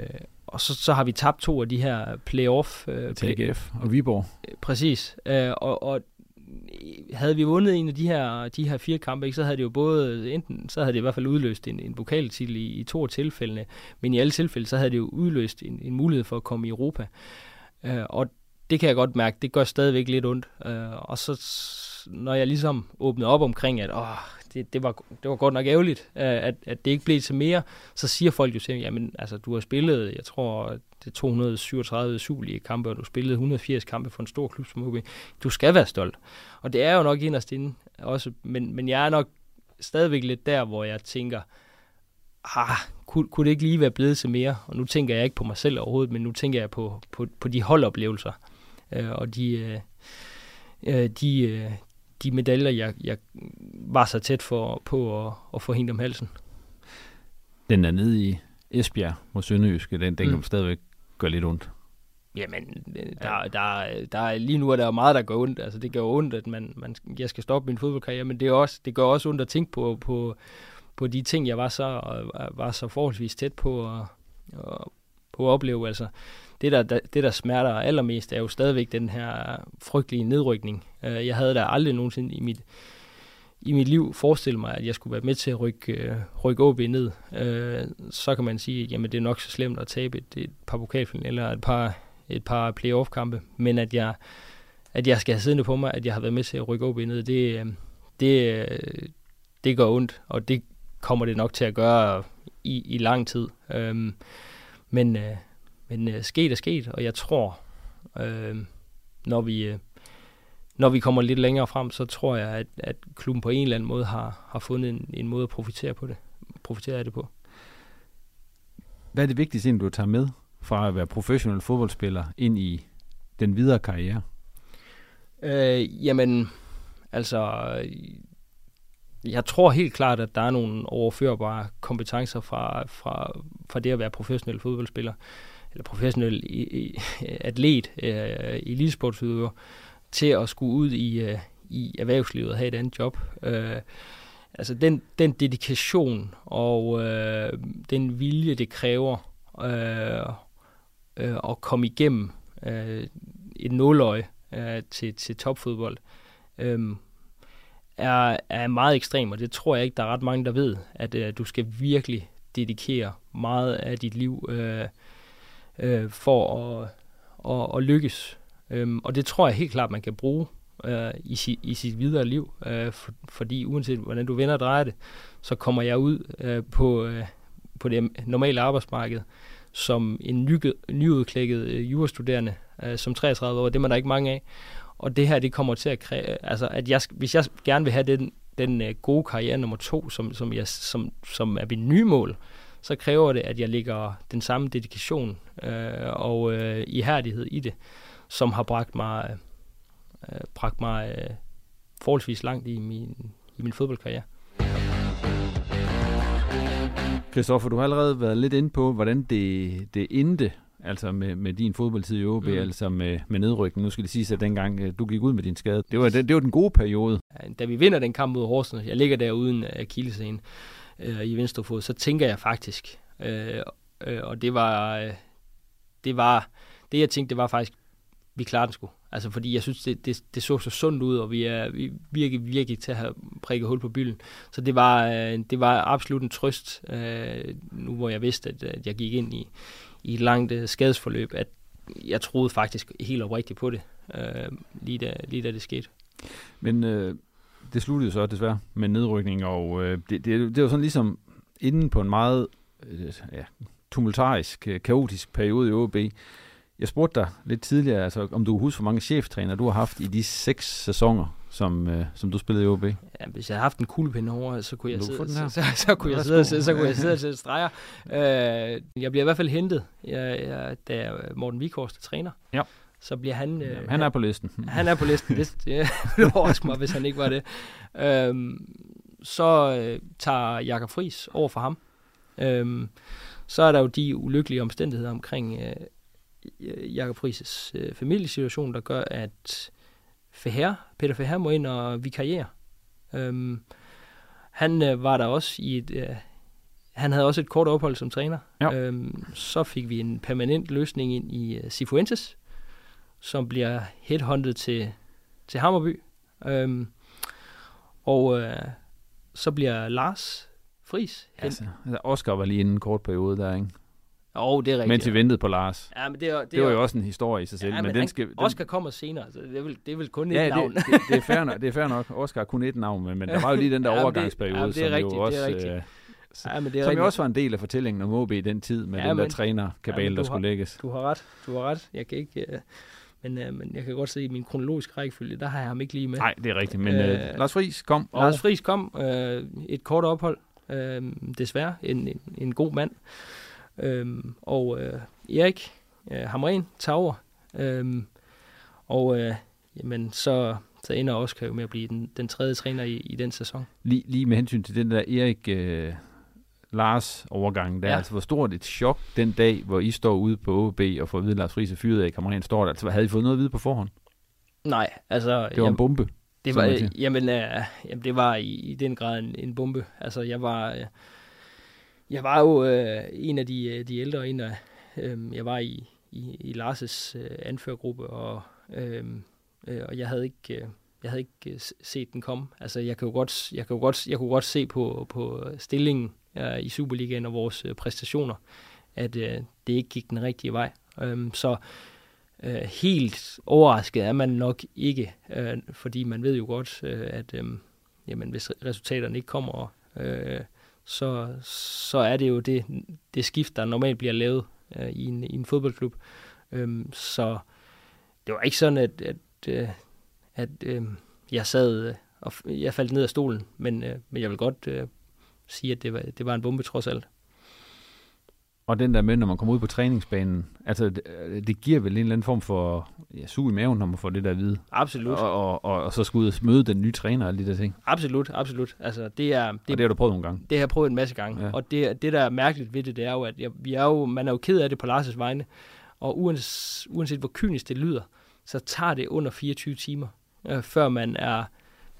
og så, så har vi tabt to af de her playoff. Øh, Til AGF og Viborg. Præcis. Øh, og, og havde vi vundet en af de her, de her fire kampe, ikke, så havde det jo både, enten, så havde det i hvert fald udløst en, en pokaltitel i, i to af tilfældene, men i alle tilfælde, så havde det jo udløst en, en mulighed for at komme i Europa. Øh, og det kan jeg godt mærke, det gør stadigvæk lidt ondt. Øh, og så når jeg ligesom åbnede op omkring, at åh, det, det, var, det var godt nok ærgerligt, øh, at, at det ikke blev til mere, så siger folk jo til mig, jamen altså, du har spillet, jeg tror, det er 237 sulige kampe, og du spillede 180 kampe for en stor klub som OB. Du skal være stolt. Og det er jo nok inderst inde også, men, men jeg er nok stadigvæk lidt der, hvor jeg tænker, ah, kunne, kunne det ikke lige være blevet til mere? Og nu tænker jeg ikke på mig selv overhovedet, men nu tænker jeg på, på, på de holdoplevelser, øh, og de, øh, øh de, øh, de medaljer, jeg, jeg var så tæt for, på at, at få hende om halsen. Den er nede i Esbjerg mod Sønderjyske, den, den mm. kan stadigvæk gøre lidt ondt. Jamen, der, der, der, lige nu er der meget, der går ondt. Altså, det gør ondt, at man, man, jeg skal stoppe min fodboldkarriere, men det, er også, det gør også ondt at tænke på, på, på de ting, jeg var så, var så forholdsvis tæt på at, på at opleve. Altså, det, der, det, der smerter allermest, er jo stadigvæk den her frygtelige nedrykning. Øh, jeg havde da aldrig nogensinde i mit, i mit liv forestillet mig, at jeg skulle være med til at rykke, øh, rykke OB ned. Øh, så kan man sige, at jamen, det er nok så slemt at tabe et, et par pokalfinaler eller et par, et par playoff-kampe, men at jeg, at jeg skal have siddende på mig, at jeg har været med til at rykke OB ned, det, det, det gør ondt, og det kommer det nok til at gøre i, i lang tid. Øhm, men men øh, sket er sket, og jeg tror, øh, når vi... Øh, når vi kommer lidt længere frem, så tror jeg, at, at klubben på en eller anden måde har, har fundet en, en måde at profitere på det. Profitere af det på. Hvad er det vigtigste, du tager med fra at være professionel fodboldspiller ind i den videre karriere? Øh, jamen, altså, jeg tror helt klart, at der er nogle overførbare kompetencer fra, fra, fra det at være professionel fodboldspiller eller professionel atlet, øh, elitesportsudøver, til at skulle ud i, øh, i erhvervslivet og have et andet job. Øh, altså den, den dedikation og øh, den vilje, det kræver øh, øh, at komme igennem øh, et nåløje øh, til, til topfodbold, øh, er, er meget ekstrem, og det tror jeg ikke, der er ret mange, der ved, at øh, du skal virkelig dedikere meget af dit liv øh, øh, for at, at, at lykkes. Øhm, og det tror jeg helt klart, man kan bruge øh, i, si, i sit videre liv, øh, for, fordi uanset hvordan du vender og drejer det, så kommer jeg ud øh, på, øh, på det normale arbejdsmarked som en ny, nyudklækket øh, jurastuderende øh, som 33 år. Det er man der ikke mange af. Og det her, det kommer til at kræve, altså at jeg, hvis jeg gerne vil have den, den øh, gode karriere nummer to, som, som, jeg, som, som er mit nye mål, så kræver det, at jeg ligger den samme dedikation øh, og øh, ihærdighed i det, som har bragt mig, øh, bragt mig øh, forholdsvis langt i min, i min fodboldkarriere. Christoffer, du har allerede været lidt inde på, hvordan det, det endte altså med, med din fodboldtid i OB, mm. altså med, med nedrykning. Nu skal det sige, at dengang øh, du gik ud med din skade, det var, det, det var den gode periode. Da vi vinder den kamp mod Horsens, jeg ligger der uden akillescene, øh, i venstre fod, så tænker jeg faktisk, øh, øh, og det var, øh, det var, det jeg tænkte, det var faktisk, vi klarer den sgu. Altså fordi jeg synes, det, det, det så så sundt ud, og vi er vi virkelig, virkelig til at have prikket hul på bylden. Så det var, øh, det var absolut en trøst, øh, nu hvor jeg vidste, at, at jeg gik ind i, i et langt øh, skadesforløb, at jeg troede faktisk helt oprigtigt på det, øh, lige, da, lige da det skete. Men øh, det sluttede så desværre med nedrykning, og øh, det, det, det var sådan ligesom inden på en meget øh, ja, tumultarisk, øh, kaotisk periode i OB. Jeg spurgte dig lidt tidligere, altså, om du husker, hvor mange cheftræner du har haft i de seks sæsoner, som, øh, som du spillede i OB? Ja, hvis jeg havde haft en kuglepind over, så kunne jeg sidde, så, så, så, kunne jeg sidde, så, så kunne jeg sidde og sætte streger. Øh, jeg bliver i hvert fald hentet, jeg, jeg, da Morten Vikhorst er træner. Ja så bliver han... Øh, Jamen, han er på listen. Han er på listen. Det, det overrasker mig, hvis han ikke var det. Øhm, så øh, tager Jakob Friis over for ham. Øhm, så er der jo de ulykkelige omstændigheder omkring øh, Jakob Friis' øh, familiesituation, der gør, at Feher, Peter Feher må ind og vikariere. Øhm, han øh, var der også i et... Øh, han havde også et kort ophold som træner. Ja. Øhm, så fik vi en permanent løsning ind i uh, Cifuentes, som bliver headhunted til, til Hammerby. Øhm, og øh, så bliver Lars Fris. Altså, Oscar var lige en kort periode der, ikke? Jo, det er rigtigt. Mens vi ventede på Lars. Ja, men det, er, det, Det var er, jo også en historie i sig selv. ja, men, men den han, skal, den, Oscar kommer senere, så det er vel, det er vel kun et ja, navn. det, det, det, er fair nok, det er fair nok. Oscar har kun et navn, men, men der var jo lige den der Ja, det- overgangsperiode, ja, men det er som rigtigt, jo det også... er rigtigt. øh, ja, men det er som rigtigt. jo også var en del af fortællingen om OB i den tid, med Ja, den der men- trænerkabale, ja, men der du skulle har- lægges. Du har ret, du har ret. Jeg kan ikke... Øh, men, øh, men jeg kan godt se, at i min kronologiske rækkefølge, der har jeg ham ikke lige med. Nej, det er rigtigt, men øh, Øh, Lars Friis kom, og Lars Friis kom, øh, et kort ophold, øh, desværre, en, en, en god mand. Øh, og øh, Erik øh, Hamren tager over. Øh, og øh, jamen, så, så ender Oscar jo med at blive den, den tredje træner i, i den sæson. lige, lige med hensyn til den der Erik øh, Lars overgang, der Ja. altså hvor stort et chok den dag, hvor I står ude på OB og får at vide, at Lars Friis er fyret af, kammeraten står der. Altså, havde I fået noget at vide på forhånd? Nej, altså... Det var en jamen, bombe. Det var, jamen, øh, jamen, det var i, i den grad en, en bombe. Altså, jeg var, øh, jeg var jo øh, en af de, øh, de ældre, en af, øh, jeg var i, i, i Lars' øh, anførgruppe, og, øh, øh, og jeg havde ikke, øh, jeg havde ikke øh, set den komme. Altså, jeg kan jo godt, jeg kan jo godt, jeg kunne godt se på, på stillingen øh, i Superligaen og vores øh, præstationer, at øh, det ikke gik den rigtige vej. Øh, så øh, helt overrasket er man nok ikke, øh, fordi man ved jo godt, øh, at øh, jamen, hvis resultaterne ikke kommer, øh, så, så er det jo det, det skift, der normalt bliver lavet øh, i, en, i en fodboldklub. Øhm, så det var ikke sådan, at, at, øh, at øh, jeg sad øh, og jeg faldt ned af stolen, men, øh, men jeg vil godt øh, sige, at det var, det var en bombe trods alt. Og den der med, når man kommer ud på træningsbanen, altså det, det giver vel en eller anden form for ja, sug i maven, når man får det der at vide. Absolut. Og, og, og, og så skal ud og møde den nye træner og alle de der ting. Absolut, absolut. Altså, det er, Det, og det har du prøvet nogle gange. Det har jeg prøvet en masse gange. Ja. Og det, det, der er mærkeligt ved det, det er jo, at jeg, vi er jo, man er jo ked af det på Lars' vegne. Og uanset, uanset hvor kynisk det lyder, så tager det under 24 timer, øh, før man er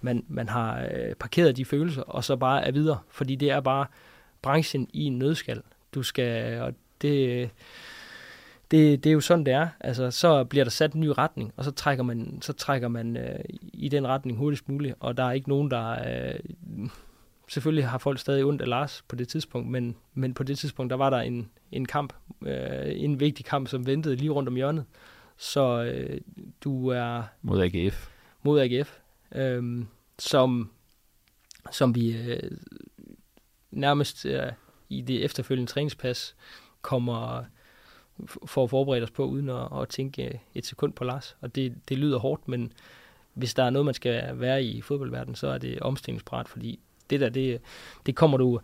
man, man har øh, parkeret de følelser, og så bare er videre. Fordi det er bare branchen i en nødskal. Du skal, og det, det, det er jo sådan, det er. Altså, så bliver der sat en ny retning, og så trækker man, så trækker man øh, i den retning hurtigst muligt, og der er ikke nogen, der... Øh, selvfølgelig har folk stadig ondt af Lars på det tidspunkt, men, men på det tidspunkt, der var der en, en kamp, øh, en vigtig kamp, som ventede lige rundt om hjørnet. Så øh, du er Mod AGF. mod AGF, øh, som, som vi øh, nærmest øh, i det efterfølgende træningspas kommer for at forberede os på, uden at, at tænke et sekund på Lars. Og det, det lyder hårdt, men hvis der er noget, man skal være i fodboldverdenen, så er det omstillingsparat, fordi det der, det, det, kommer, du,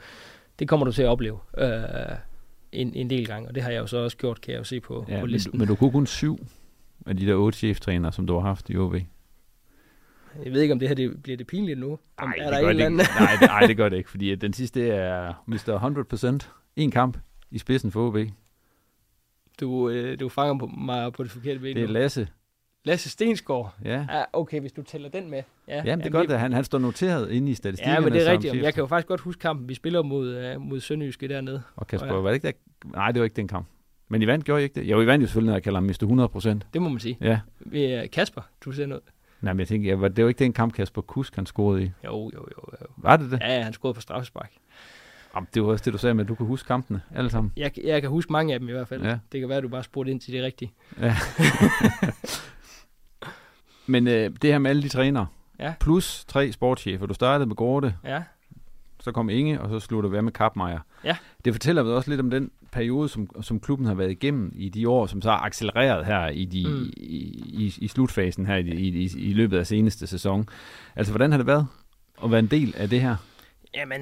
det kommer du til at opleve øh, en, en del gange, og det har jeg jo så også gjort, kan jeg jo se på, Ja, på men, listen. du, men du kunne kun syv af de der otte cheftrænere, som du har haft i OB. Jeg ved ikke, om det her det, bliver det pinligt nu. Nej, er det der gør det ikke. Nej, det, nej, det gør det ikke, fordi at den sidste er Mr. 100%. En kamp i spidsen for OB. Du, øh, du fanger på mig på det forkerte ben Det er nu. Lasse. Lasse Stensgaard. Ja. Ja, okay, hvis du tæller den med. Ja, Jamen, det er jamen, godt, at han, han står noteret inde i statistikkerne. Ja, men det er rigtigt. chef. Jeg kan jo faktisk godt huske kampen. Vi spiller mod, uh, mod Sønderjyske dernede. Og Kasper, Ja. var det ikke der? Nej, det var ikke den kamp. Men I vandt, gjorde I ikke det? Jo, I vandt jo selvfølgelig, når jeg kalder ham Mr. 100%. Det må man sige. Ja. Kasper, du ser noget. Nej, men jeg tænker, ja, var- det var ikke den kamp, Kasper Kusk, han scorede i. Jo, jo, jo. jo. Var det det? Ja, ja, han scorede på straffespark. Jamen, det var også det, du sagde med, at du kunne huske kampene, alle sammen. Jeg, jeg kan huske mange af dem i hvert fald. Ja. Det kan være, at du bare spurgte ind til det rigtige. Ja. Men øh, det her med alle de trænere, Ja. plus tre sportschefer. Du startede med Gorte, Ja, så kom Inge, og så sluttede du med Kapmeier. Ja. Det fortæller vel også lidt om den periode, som, som klubben har været igennem i de år, som så har accelereret her i, de, Mm. i, i, i slutfasen her i, i, i, i løbet af seneste sæson. Altså, hvordan har det været at være en del af det her? Jamen,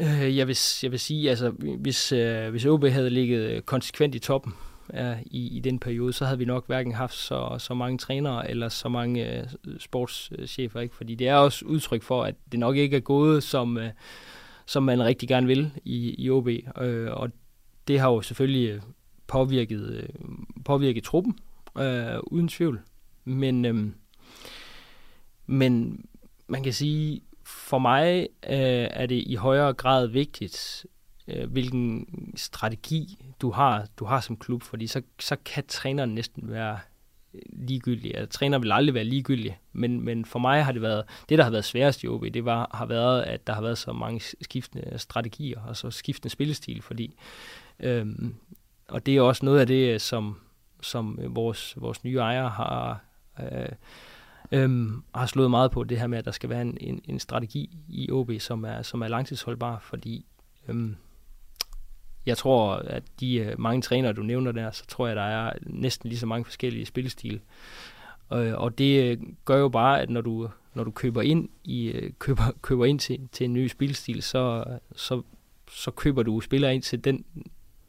øh, jeg, vil, jeg vil sige, altså, hvis, øh, hvis OB havde ligget konsekvent i toppen er i, i den periode, så havde vi nok hverken haft så, så mange trænere eller så mange øh, sportschefer, ikke? Fordi det er også udtryk for, at det nok ikke er gået, som, øh, som man rigtig gerne vil i, i OB. Øh, og det har jo selvfølgelig øh, påvirket, øh, påvirket truppen, øh, uden tvivl. Men, øh, men man kan sige, for mig øh, er det i højere grad vigtigt, øh, hvilken strategi du har, du har som klub, fordi så, så kan træneren næsten være øh, ligegyldig. Altså, træner vil aldrig være ligegyldig, men, men for mig har det været, det der har været sværest i OB, det var, har været, at der har været så mange skiftende strategier og så skiftende spillestil, fordi øhm, og det er også noget af det, som, som øh, vores, vores nye ejere har, øh, øhm, har slået meget på, det her med, at der skal være en, en, en strategi i OB, som er, som er langtidsholdbar, fordi øhm, jeg tror, at de øh, mange trænere, du nævner der, så tror jeg, der er næsten lige så mange forskellige spillestil. Øh, og det øh, gør jo bare, at når du, når du køber ind i køber, køber ind til, til en ny spilstil, så, så, så køber du spillere ind til den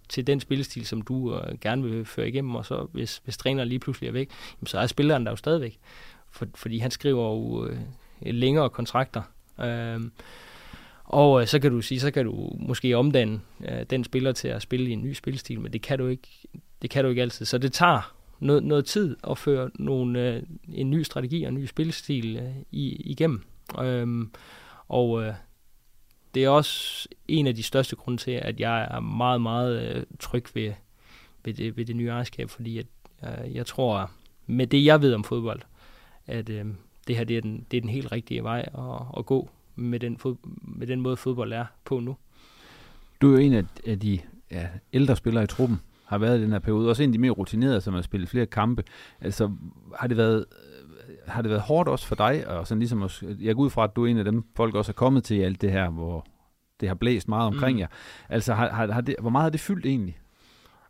til den spillestil, som du gerne vil føre igennem, og så hvis, hvis træneren lige pludselig er væk, jamen, så er spilleren der jo stadigvæk. For, fordi han skriver jo øh, længere kontrakter. Øh, og øh, så kan du sige, så kan du måske omdanne øh, den spiller til at spille i en ny spilstil, men det kan du ikke, det kan du ikke altid. Så det tager noget, noget tid at føre nogle, øh, en ny strategi og en ny spilstil øh, i, igennem. Øhm, og øh, det er også en af de største grunde til, at jeg er meget, meget øh, tryg ved, ved, det, ved det nye ejerskab, fordi at, øh, jeg tror, med det jeg ved om fodbold, at øh, det her det er, den, det er den helt rigtige vej at, at gå med den, fod, med den måde fodbold er på nu. Du er jo en af, af de ja, ældre spillere i truppen, har været i den her periode. Også en af de mere rutinerede, som har spillet flere kampe. Altså, har det været, har det været hårdt også for dig? Og sådan ligesom også, jeg går ud fra, at du er en af dem, folk også er kommet til i alt det her, hvor det har blæst meget omkring mm. jer. Altså, har, har, har det, hvor meget har det fyldt egentlig?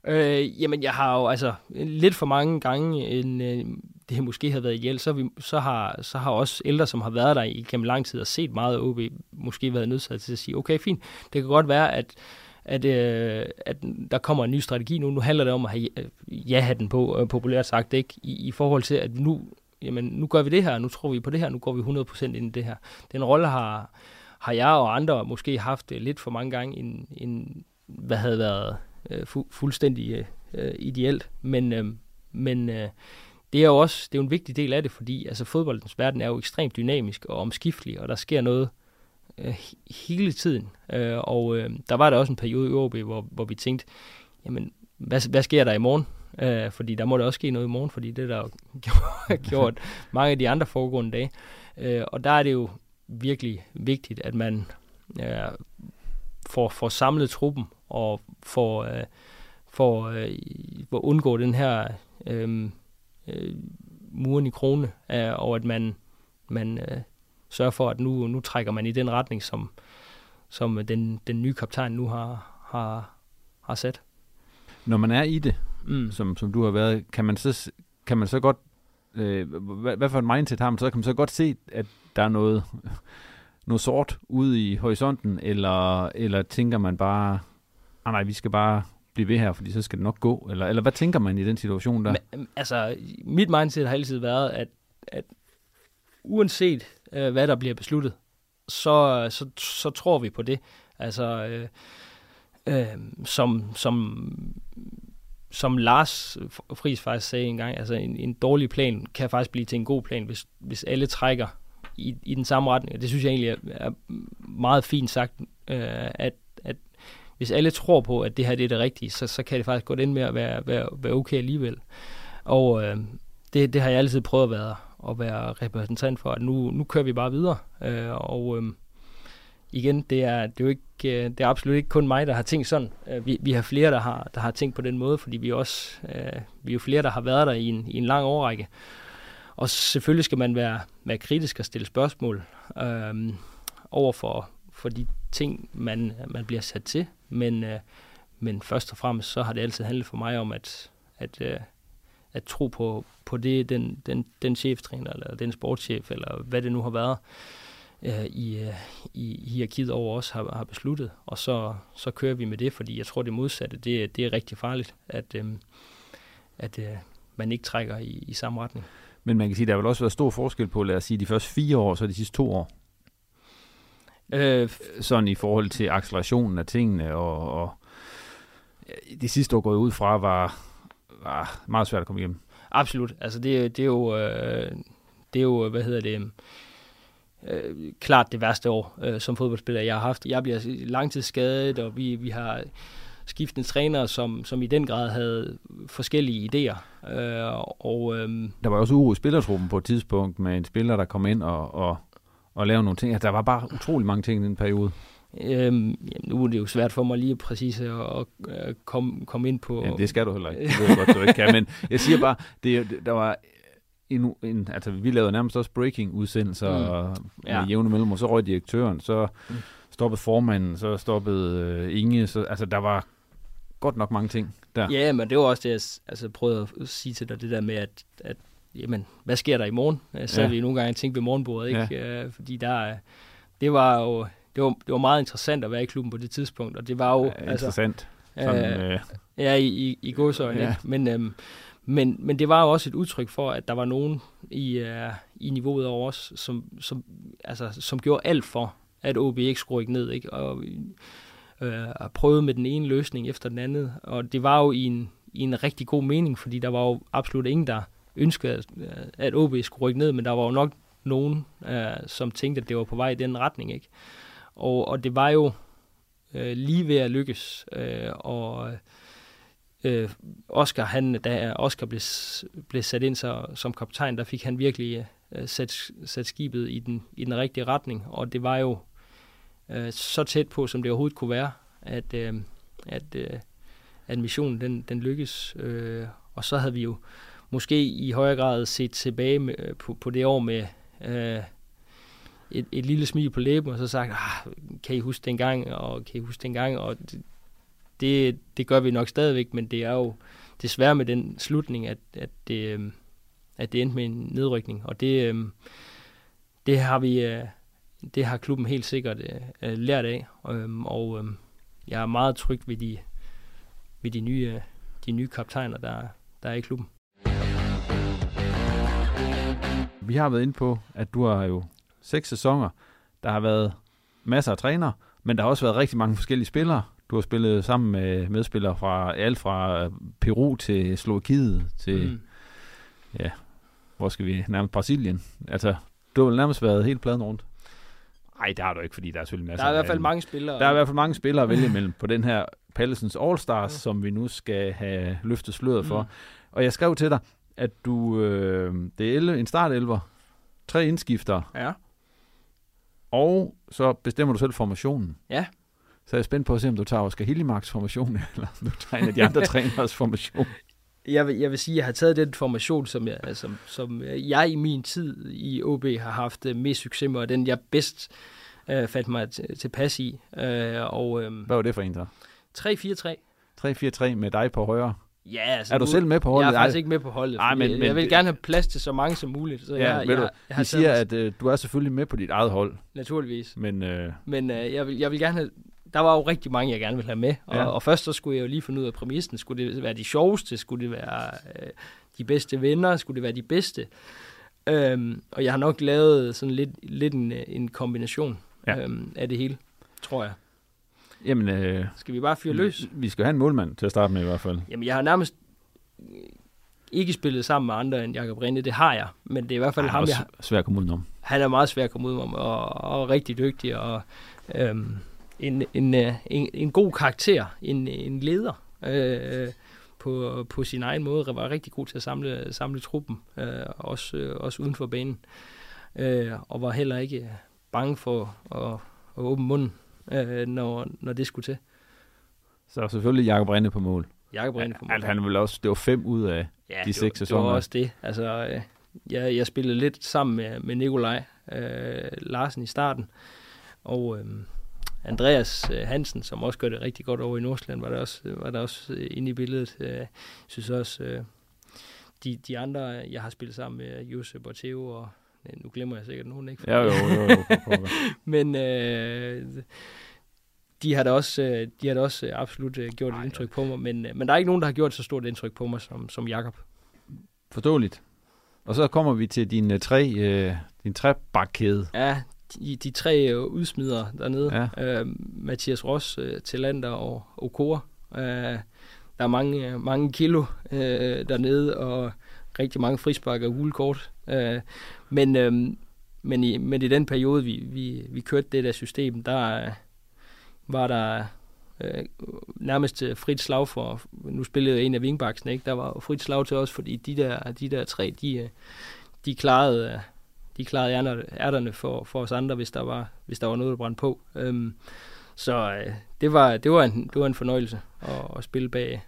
Øh, jamen, jeg har jo altså lidt for mange gange, en, øh, det måske havde været ihjel, så, vi, så, har, så har også ældre, som har været der i gennem lang tid og set meget OB, måske været nødt til at sige, okay, fint, det kan godt være, at at, øh, at der kommer en ny strategi nu. Nu handler det om at have øh, ja-hatten på, øh, populært sagt, ikke? I, i forhold til, at nu, jamen, nu gør vi det her, nu tror vi på det her, nu går vi 100% ind i det her. Den rolle har, har jeg og andre måske haft øh, lidt for mange gange, en, en, hvad havde været øh, fu- fuldstændig øh, øh, ideelt. Men, øh, men øh, det er jo også det er jo en vigtig del af det, fordi altså, fodboldens verden er jo ekstremt dynamisk og omskiftelig, og der sker noget øh, hele tiden. Øh, og øh, der var der også en periode i OB, hvor, hvor vi tænkte, jamen, hvad, hvad sker der i morgen? Øh, fordi der må der også ske noget i morgen, fordi det der jo gjort mange af de andre foregående dage. Øh, og der er det jo virkelig vigtigt, at man øh, får, får samlet truppen og får, øh, får, øh, får undgå den her øh, øh, muren i krone, øh, og at man, man øh, sørger for, at nu, nu trækker man i den retning, som, som den, den nye kaptajn nu har, har, har sat. Når man er i det, mm. som, som du har været, kan man så, kan man så godt, øh, hvad, hvad for en mindset har man så, kan man så godt se, at der er noget, noget sort ude i horisonten, eller, eller tænker man bare, ah nej, vi skal bare blive ved her, fordi så skal det nok gå, eller, eller hvad tænker man i den situation der? Men, mm, altså, mit mindset har altid været, at, at uanset øh, hvad der bliver besluttet, så, så, så tror vi på det. Altså, øh, øh, som, som, som Lars Friis faktisk sagde engang, altså en, en dårlig plan kan faktisk blive til en god plan, hvis, hvis alle trækker i, i den samme retning. Og det synes jeg egentlig er, er meget fint sagt, øh, at, at hvis alle tror på, at det her det er det rigtige, så, så kan det faktisk godt ind med at være, være, være okay alligevel. Og øh, det, det har jeg altid prøvet at være, at være repræsentant for, at nu, nu kører vi bare videre. Øh, og øh, igen, det er, det er jo ikke, øh, det er absolut ikke kun mig, der har tænkt sådan. Øh, vi, vi har flere, der har, der har tænkt på den måde, fordi vi også, øh, vi er jo flere, der har været der i en, i en lang årrække. Og selvfølgelig skal man være, være kritisk og stille spørgsmål øh, over for, for de ting, man, man bliver sat til. Men, øh, men først og fremmest, så har det altid handlet for mig om, at, at, øh, at tro på, på det, den, den, den cheftræner, eller den sportschef, eller hvad det nu har været, øh, i, øh, i hierarkiet over os har, har besluttet. Og så, så kører vi med det, fordi jeg tror, det modsatte, det, det er rigtig farligt, at, øh, at øh, man ikke trækker i, i samme retning. Men man kan sige, der har vel også været stor forskel på, lad os sige, de første fire år, så de sidste to år. Øh, sådan i forhold til accelerationen af tingene, og, og de sidste år gået ud fra, var, var meget svært at komme igennem. Absolut. Altså det, det er jo, øh, det er jo, hvad hedder det, øh, klart det værste år øh, som fodboldspiller, jeg har haft. Jeg bliver langtidsskadet, og vi, vi har skiftende trænere, som, som i den grad havde forskellige idéer. Øh, og, øh, der var også uro i spillertruppen på et tidspunkt med en spiller, der kom ind og, og, og lavede nogle ting. Altså, der var bare utrolig mange ting i den periode. Øhm, jamen, nu er det jo svært for mig lige præcis at, at, at komme, komme ind på... Ja, det skal du heller ikke. Det ved jeg godt, du ikke kan. Men jeg siger bare, det, der var en, en, altså vi lavede nærmest også breaking-udsendelser mm. med ja. jævne mellemrum, så røg direktøren, så mm. stoppede formanden, så stoppede uh, Inge, så, altså der var godt nok mange ting der. Ja, men det var også det, jeg altså, prøvede at sige til dig, det der med, at, at jamen, hvad sker der i morgen? Så ja. vi nogle gange tænkt ved morgenbordet, ikke? Ja. Uh, fordi der, det var jo det var, det var meget interessant at være i klubben på det tidspunkt, og det var jo... Ja, altså, interessant. Sådan, øh, øh, ja, i, i, i godsøjne, ja. ikke? Men, øhm, men, men det var jo også et udtryk for, at der var nogen i, uh, i niveauet over os, som, som, altså, som gjorde alt for, at OB ikke skulle rykke ned, ikke? Og øh, prøvede med den ene løsning efter den anden, og det var jo i en, i en rigtig god mening, fordi der var jo absolut ingen, der ønskede, at, at OB skulle rykke ned, men der var jo nok nogen, øh, som tænkte, at det var på vej i den retning, ikke? Og, og det var jo øh, lige ved at lykkes. Øh, og øh, Oscar, han, da Oscar blev, blev sat ind så, som kaptajn, der fik han virkelig øh, sat, sat skibet i den, i den rigtige retning. Og det var jo øh, så tæt på, som det overhovedet kunne være, at, øh, at, øh, at missionen den, den lykkes. Øh, og så havde vi jo måske i højere grad set tilbage med, øh, på, på det år med... Øh, et, et lille smil på læben, og så sagt, ah, kan I huske dengang, og kan I huske dengang, og det, det, det gør vi nok stadigvæk, men det er jo desværre med den slutning, at, at, det, øh, at det endte med en nedrykning, og det, øh, det har vi, det har klubben helt sikkert lært af, øhm, og jeg er meget tryg ved de, ved de nye, de nye kaptajner, der, der er i klubben. Vi har været inde på, at du har jo seks sæsoner. Der har været masser af trænere, men der har også været rigtig mange forskellige spillere. Du har spillet sammen med medspillere fra alt fra Peru til Slovakiet til, mm. ja, hvor skal vi, nærmest Brasilien. Altså, du har vel nærmest været helt pladen rundt. Nej, det har du ikke, fordi der er selvfølgelig masser Der er i hvert fald mange spillere. Der er i hvert fald mange spillere at vælge imellem på den her Pallesens All-Stars, ja. som vi nu skal have løftet sløret for. Mm. Og jeg skrev til dig, at du, øh, det er en startelver, tre indskifter, ja. Og så bestemmer du selv formationen. Ja. Så er jeg spændt på at se, om du tager Oscar Hillimarks formation, eller om du tager en af de andre træners formation. Jeg vil, jeg vil sige, at jeg har taget den formation, som jeg, som, som jeg i min tid i OB har haft øh, mest succes med, og den jeg bedst øh, fandt mig tilpas i. Øh, og, øh, Hvad var det for en så? 3-4-3. 3-4-3 med dig på højre. Ja, altså, er du selv med på holdet? Jeg er faktisk ikke med på holdet. Ej, men, men, jeg vil gerne have plads til så mange som muligt. Så ja, jeg, jeg, du, jeg, jeg siger, at uh, du er selvfølgelig med på dit eget hold. Naturligvis. Men, uh... men uh, jeg, vil, jeg vil gerne have, der var jo rigtig mange, jeg gerne ville have med. Og, ja. og først så skulle jeg jo lige finde ud af præmissen. Skulle det være de sjoveste? Skulle det være uh, de bedste venner? Skulle det være de bedste? Um, og jeg har nok lavet sådan lidt, lidt en, en kombination ja. um, af det hele, tror jeg. Jamen, øh, skal vi bare fyre løs? Vi skal have en målmand til at starte med i hvert fald. Jamen, jeg har nærmest ikke spillet sammen med andre end Jakob Rinde, det har jeg, men det er i hvert fald han ham, jeg... svær at komme udenom. Han er meget svær at komme udenom, og, og rigtig dygtig, og øhm, en, en, øh, en, en god karakter, en, en leder øh, på, på sin egen måde, var rigtig god til at samle, samle truppen, øh, også, øh, også uden for banen, øh, og var heller ikke bange for at, at åbne munden, øh, når, når det skulle til. Så selvfølgelig Jakob Rinde på mål. Jakob Rinde på mål. Altså, han vil også, det var fem ud af ja, de seks sæsoner. det var også det. Altså, øh, jeg, jeg spillede lidt sammen med, med Nikolaj øh, Larsen i starten, og øh, Andreas øh, Hansen, som også gør det rigtig godt over i Nordsjælland, var der også, var der også øh, inde i billedet. Jeg øh, synes også, øh, de, de andre, jeg har spillet sammen med, Josep og Theo, og nu glemmer jeg sikkert nogen, ikke? Ja, jo, jo, jo. Men øh, de har da også, øh, de har da også øh, absolut øh, gjort et indtryk på mig, men, men der er ikke nogen, der har gjort så stort indtryk på mig som, som Jakob. Forståeligt. Og så kommer vi til din tre, øh, din trebakkæde. Ja, de, de tre udsmider dernede. Ja. Øh, Mathias Ross, øh, Tillander og Okora. Øh, der er mange, mange kilo øh, dernede, og rigtig mange frispark og gule kort. Øh, men, øh, men, i, men i den periode, vi, vi, vi kørte det der system, der, øh, var der øh, nærmest øh, frit slag for, nu spillede jeg en af wingbacksene, ikke? der var frit slag til os, fordi de der, de der tre, de, øh, de klarede, de klarede ærterne for, for os andre, hvis der var, hvis der var noget, der brændte på. Øhm, så øh, det, var, det, var en, det var en fornøjelse at, at spille bag,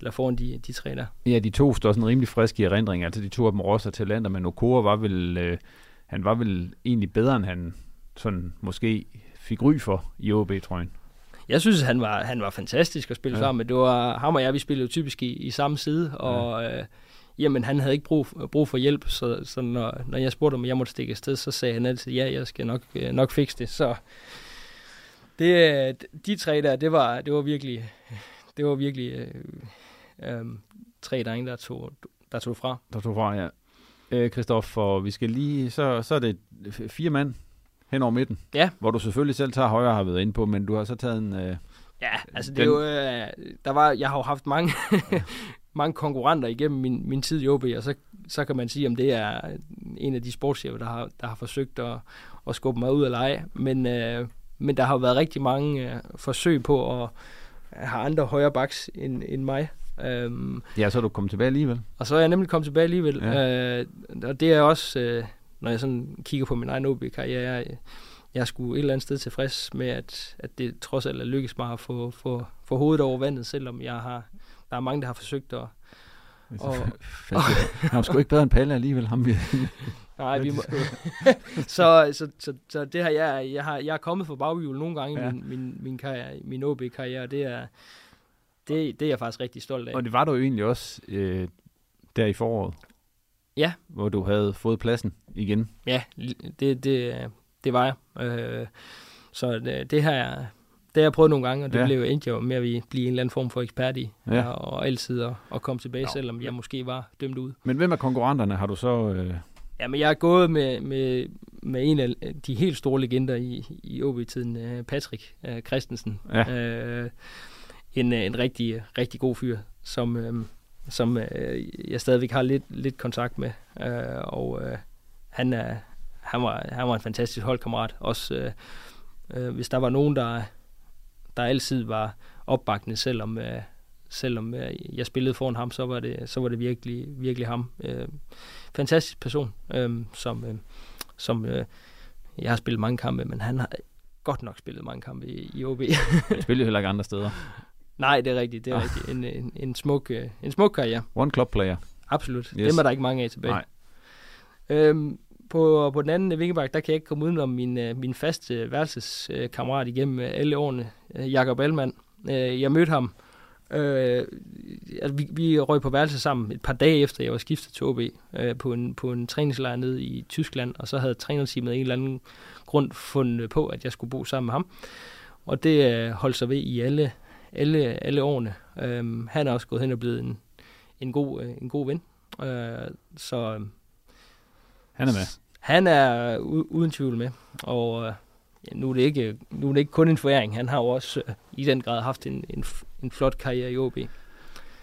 eller foran de, de tre der. Ja, de to står sådan rimelig friske i erindring. Altså de to af dem Ross Talander, men Okora var vel, øh, han var vel egentlig bedre, end han sådan måske fik ry for i OB-trøjen. Jeg synes, han var, han var fantastisk at spille ja. sammen med. Det var ham og jeg, vi spillede jo typisk i, i samme side, og ja. øh, jamen, han havde ikke brug, brug for hjælp, så, så når, når jeg spurgte, om jeg måtte stikke afsted, så sagde han altid, ja, jeg skal nok, øh, nok fikse det. Så det, de tre der, det var, det var virkelig, det var virkelig øh, øh, tre drenge, der tog, der tog fra. Der tog fra, ja. Øh, Christoffer, vi skal lige, så, så er det fire mand hen over midten. Ja. Hvor du selvfølgelig selv tager højre, har været inde på, men du har så taget en... Øh, ja, altså det den... er jo, øh, der var, jeg har jo haft mange, mange konkurrenter igennem min, min tid i OB, og så, så kan man sige, om det er en af de sportschefer, der har, der har forsøgt at, at skubbe mig ud af leje. Men, øh, men der har jo været rigtig mange øh, forsøg på at have andre højre backs end, end mig. Øhm, ja, så er du kommet tilbage alligevel. Og så er jeg nemlig kommet tilbage alligevel. Ja. Øh, og det er også, øh, når jeg sådan kigger på min egen OB-karriere, jeg, jeg skulle et eller andet sted tilfreds med, at, at det trods alt er lykkes mig at få, få, få hovedet over vandet, selvom jeg har, der er mange, der har forsøgt at... Og, og, han var sgu ikke bedre end Palle alligevel, ham vi... Nej, vi må... så, så, så, så, det har jeg, jeg har, jeg er kommet for baghjul nogle gange ja. i min, min, min, karriere, min OB-karriere, det er, det, det er jeg faktisk rigtig stolt af. Og det var du jo egentlig også øh, der i foråret. Ja. Hvor du havde fået pladsen igen. Ja, det, det, det var jeg. Øh, så det, det har jeg, det har jeg prøvet nogle gange, og det ja. blev endte jo med at blive en eller anden form for ekspert i, ja. og, altid at, at komme tilbage, ja. selvom jeg måske var dømt ud. Men hvem af konkurrenterne har du så... Øh... Ja, men jeg er gået med, med, med en af de helt store legender i, i OB-tiden, øh, Patrick uh, Christensen. Ja. Øh, en, en rigtig, rigtig god fyr, som, øh, som øh, jeg stadigvæk har lidt, lidt kontakt med. Øh, og øh, han, er, han, var, han var en fantastisk holdkammerat. Også øh, øh, hvis der var nogen, der, der altid var opbakende, selvom, øh, selvom øh, jeg spillede foran ham, så var det, så var det virkelig, virkelig ham. Øh, fantastisk person, øh, som, øh, som øh, jeg har spillet mange kampe, men han har godt nok spillet mange kampe i, i OB. Han spillede heller ikke andre steder. Nej, det er rigtigt. Det er ah. rigtigt. En, en, en, smuk, øh, en smuk karriere. One club player. Absolut. Yes. Dem er der ikke mange af tilbage. Nej. Øhm, på, på den anden vingebak, der kan jeg ikke komme udenom min, øh, min faste værelseskammerat igennem øh, alle årene, Jakob Allmann. Jeg mødte ham, øh, altså vi, vi røg på værelse sammen et par dage efter, jeg var skiftet til OB øh, på, en, på en træningslejr nede i Tyskland, og så havde trænerteamet en eller anden grund fundet på, at jeg skulle bo sammen med ham. Og det øh, holdt sig ved i alle alle, alle årene. Øhm, han er også gået hen og blevet en, en, god, øh, en god ven. Øh, så øhm, han er med. Han er uden tvivl med. Og øh, ja, nu, er det ikke, nu er det ikke kun en foræring. Han har jo også øh, i den grad haft en, en, en flot karriere i OB.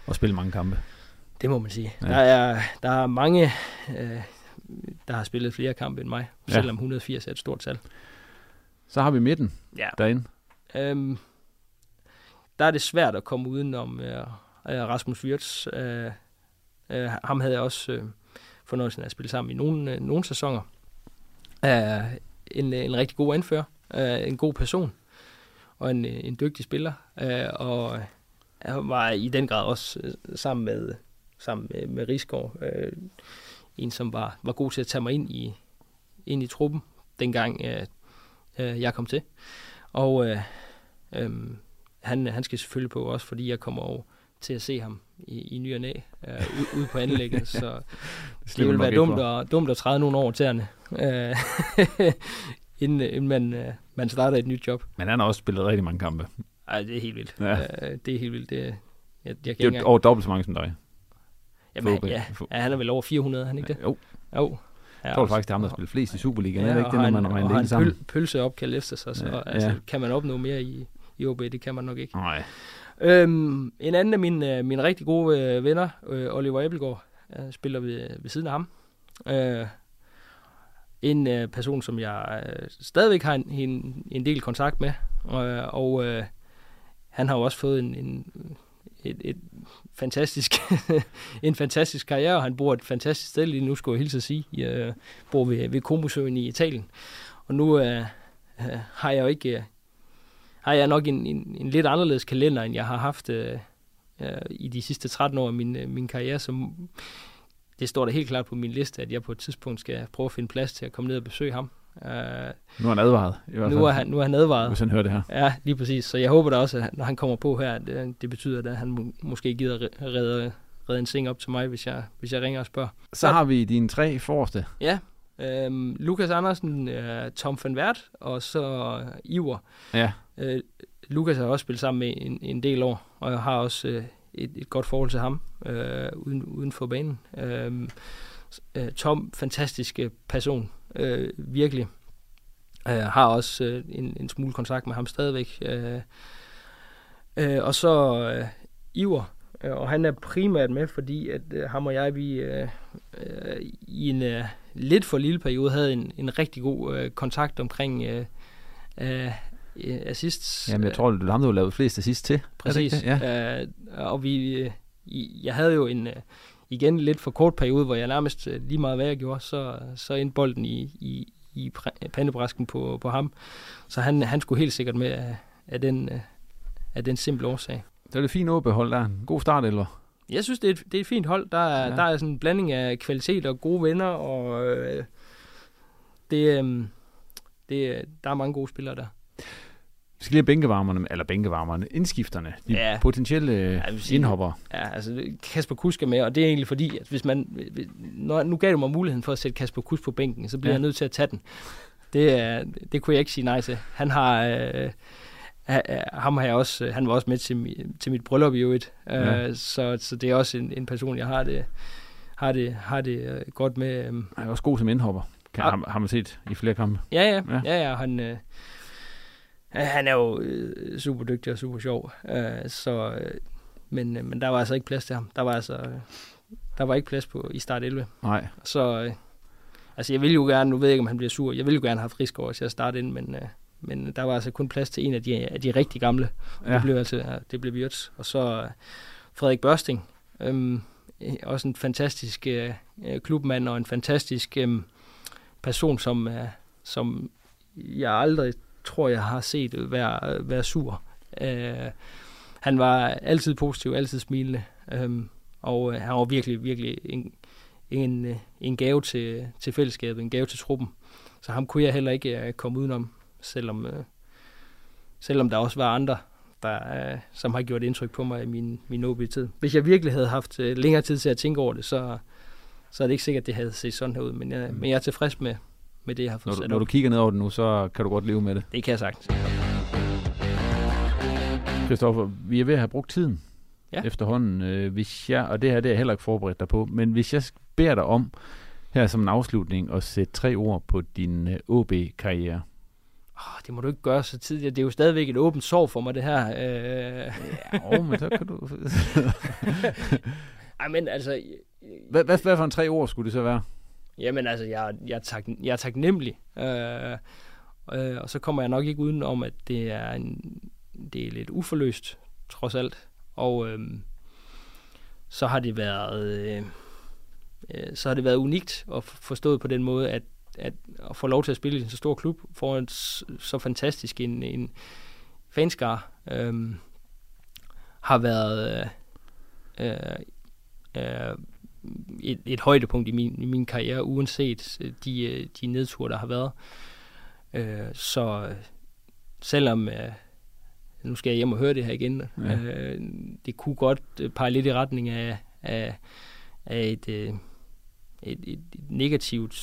Og spillet mange kampe. Det må man sige. Ja. Der, er, der er mange, øh, der har spillet flere kampe end mig, ja. selvom 180 er et stort tal. Så har vi midten ja. derinde. Øhm, der er det svært at komme udenom øh, øh, Rasmus Wirtz. Øh, øh, ham havde jeg også øh, fornøjelsen af at spille sammen i nogle, øh, nogle sæsoner. Øh, en, øh, en rigtig god anfører, øh, en god person og en, øh, en dygtig spiller. Øh, og han var i den grad også øh, sammen med sammen med, med Rigsgaard, øh, en som var, var god til at tage mig ind i, ind i truppen, dengang øh, øh, jeg kom til. Og øh, øh, han, han skal selvfølgelig på også, fordi jeg kommer over til at se ham i, i ny og næ, uh, ude på anlægget, så det, det vil være dumt at, dumt at træde nogle år tæerne, uh, inden, inden man, uh, man starter et nyt job. Men han har også spillet rigtig mange kampe. Ej, det er helt vildt. Ja. Uh, det er helt vildt. Det, jeg, jeg kan det er engang... over dobbelt så mange som dig. Jamen, ja, ja, han er vel over 400, han ikke det? Jo. Jo. Jeg tror faktisk, det er ham, der spiller flest i Superligaen. Ja, er det ikke det, når man regner det sammen? Og pølse opkald efter sig, så ja, altså, ja. kan man opnå mere i, i OB. Det kan man nok ikke. Nej. Øhm, en anden af mine, øh, mine rigtig gode øh, venner, øh, Oliver Ebbelgaard, øh, spiller ved, ved siden af ham. Øh, en øh, person, som jeg øh, stadigvæk har en, en, en del kontakt med. Øh, og øh, han har jo også fået en, en, et, et fantastisk, en fantastisk karriere, og han bor et fantastisk sted lige nu, skulle jeg hilse at sige. Jeg øh, bor ved, ved Komosøen i Italien. Og nu øh, har jeg jo ikke har jeg nok en, en, en lidt anderledes kalender, end jeg har haft øh, øh, i de sidste 13 år af min, øh, min karriere. Så det står da helt klart på min liste, at jeg på et tidspunkt skal prøve at finde plads til at komme ned og besøge ham. Uh, nu er han advaret. I hvert fald. Nu er han, nu er han advaret. Hvis han hører det her. Ja, lige præcis. Så jeg håber da også, at når han kommer på her, det, det betyder, at han må, måske gider redde, redde en seng op til mig, hvis jeg, hvis jeg ringer og spørger. Så, så har vi dine tre forreste. Ja, Øhm, Lukas Andersen, øh, Tom van Wert og så Iver. Ja. Øh, Lukas har også spillet sammen med en, en del år, og jeg har også øh, et, et godt forhold til ham øh, uden, uden for banen. Øh, øh Tom, fantastisk øh, person, øh, virkelig. Øh, har også øh, en, en smule kontakt med ham stadigvæk. Øh, øh, og så øh, Iver, øh, og han er primært med, fordi at øh, ham og jeg, vi øh, øh, i en øh, lidt for lille periode havde en, en rigtig god øh, kontakt omkring øh, øh, assists. Jamen, jeg tror, det er ham, du har lavet flest assist til. Præcis. Ja. Øh, og vi, øh, jeg havde jo en, øh, igen lidt for kort periode, hvor jeg nærmest øh, lige meget hvad jeg gjorde, så, så endte bolden i, i, i pandebræsken på, på ham. Så han, han skulle helt sikkert med af, af, den, af den simple årsag. Det er det fint åbehold der. En god start, eller? Jeg synes, det er et, det er et fint hold. Der er, ja. der er sådan en blanding af kvalitet og gode venner, og øh, det, øh, det, der er mange gode spillere der. Vi skal lige have bænkevarmerne, eller bænkevarmerne, indskifterne, de ja. potentielle ja, sige, indhopper. Ja, altså Kasper Kusk er med, og det er egentlig fordi, at hvis man, når, nu gav du mig muligheden for at sætte Kasper Kusk på bænken, så bliver ja. jeg nødt til at tage den. Det, er, det kunne jeg ikke sige nej til. Han har, øh, ham har jeg også, han var også med til, til mit bryllup i øvrigt, øh, ja. så, så det er også en, en person, jeg har det, har det, har det øh, godt med. Han er også god som indhopper, kan, har, har man set i flere kampe. Ja, ja, ja, ja, ja han, øh, han er jo øh, super dygtig og super sjov, øh, så, øh, men, øh, men der var altså ikke plads til ham. Der var altså øh, der var ikke plads på i start 11. Nej. Så øh, altså jeg vil jo gerne, nu ved jeg ikke, om han bliver sur, jeg vil jo gerne have Friskår til at starte ind, men, øh, men der var altså kun plads til en af de, af de rigtig gamle. Ja. Det blev altså det blev Wirtz. Og så øh, Frederik Børsting, øh, også en fantastisk øh, klubmand og en fantastisk øh, person, som, øh, som jeg aldrig tror, jeg har set være, være sur. Øh, han var altid positiv, altid smilende, øh, og øh, han var virkelig, virkelig en, en, en gave til, til fællesskabet, en gave til truppen. Så ham kunne jeg heller ikke øh, komme udenom, selvom, øh, selvom der også var andre, der, øh, som har gjort indtryk på mig i min, min OB-tid. Hvis jeg virkelig havde haft øh, længere tid til at tænke over det, så, så er det ikke sikkert, at det havde set sådan her ud. Men jeg, mm. men jeg er tilfreds med, med det, jeg har fået når du, sat Når du kigger ned over det nu, så kan du godt leve med det. Det kan jeg sagt. Christoffer, vi er ved at have brugt tiden ja. efterhånden. Øh, hvis jeg, og det her det er jeg heller ikke forberedt dig på, men hvis jeg beder dig om her som en afslutning at sætte tre ord på din øh, OB-karriere. Oh, det må du ikke gøre så tidligt. Det er jo stadigvæk et åbent sorg for mig, det her. Øh... Ja, men så kan du... Ej, men altså... Hvad, hvad, hvad for en tre ord skulle det så være? Jamen altså, jeg, jeg, er, tak, jeg er taknemmelig. Øh, øh, og så kommer jeg nok ikke uden om, at det er, en, det er lidt uforløst, trods alt. Og øh, så har det været... Øh, øh så har det været unikt at forstået på den måde, at, at, at få lov til at spille i en så stor klub for en så fantastisk en, en fanskar øh, har været øh, øh, øh et, et højdepunkt i min, i min karriere, uanset øh, de, øh, de nedture, der har været. Øh, så selvom, øh, nu skal jeg hjem og høre det her igen, ja. øh, det kunne godt øh, pege lidt i retning af, af, af et, øh, et, et, et negativt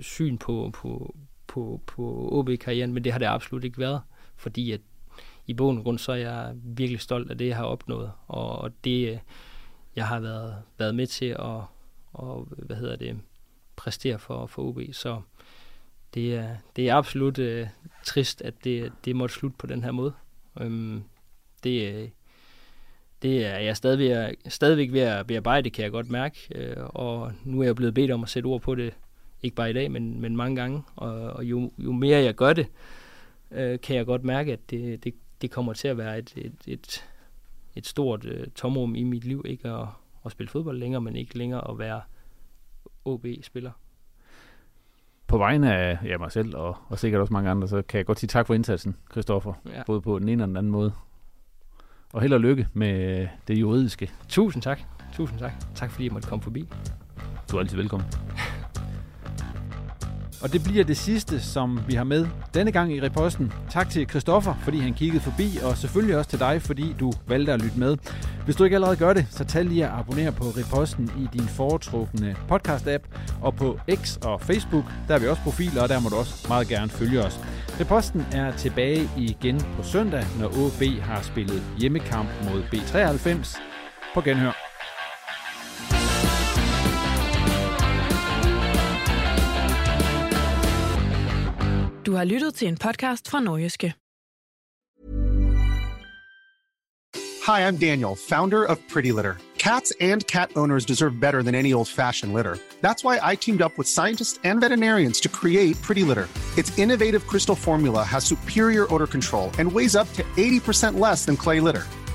syn på, på, på, på OB-karrieren, men det har det absolut ikke været, fordi at i og grund, så er jeg virkelig stolt af det, jeg har opnået, og, og det, jeg har været, været med til at og, hvad hedder det, præstere for, for OB. Så det er, det er absolut øh, trist, at det, det måtte slutte på den her måde. Øhm, det, det er jeg stadig ved stadigvæk ved at bearbejde, kan jeg godt mærke. Øh, og nu er jeg blevet bedt om at sætte ord på det, ikke bare i dag, men, men mange gange. Og, og jo, jo mere jeg gør det, øh, kan jeg godt mærke, at det, det, det kommer til at være et, et, et, et stort øh, tomrum i mit liv, ikke at, at spille fodbold længere, men ikke længere at være OB-spiller. på vegne af ja, mig selv og, og sikkert også mange andre, så kan jeg godt sige tak for indsatsen, Christoffer. Ja. Både på den ene og den anden måde. Og held og lykke med det juridiske. Tusind tak. Tusind tak. Tak fordi jeg måtte komme forbi. Du er altid velkommen. Og det bliver det sidste, som vi har med denne gang i reposten. Tak til Christoffer, fordi han kiggede forbi, og selvfølgelig også til dig, fordi du valgte at lytte med. Hvis du ikke allerede gør det, så tag lige at abonnere på reposten i din foretrukne podcast-app, og på X og Facebook, der er vi også profiler, og der må du også meget gerne følge os. Reposten er tilbage igen på søndag, når OB har spillet hjemmekamp mod B93. På genhør. Du har lyttet til en podcast fra Nordjyske. Hi, I'm Daniel, founder of Pretty Litter. Cats and cat owners deserve better than any old fashioned litter. That's why I teamed up with scientists and veterinarians to create Pretty Litter. Its innovative crystal formula has superior odor control and weighs up to 80% less than clay litter.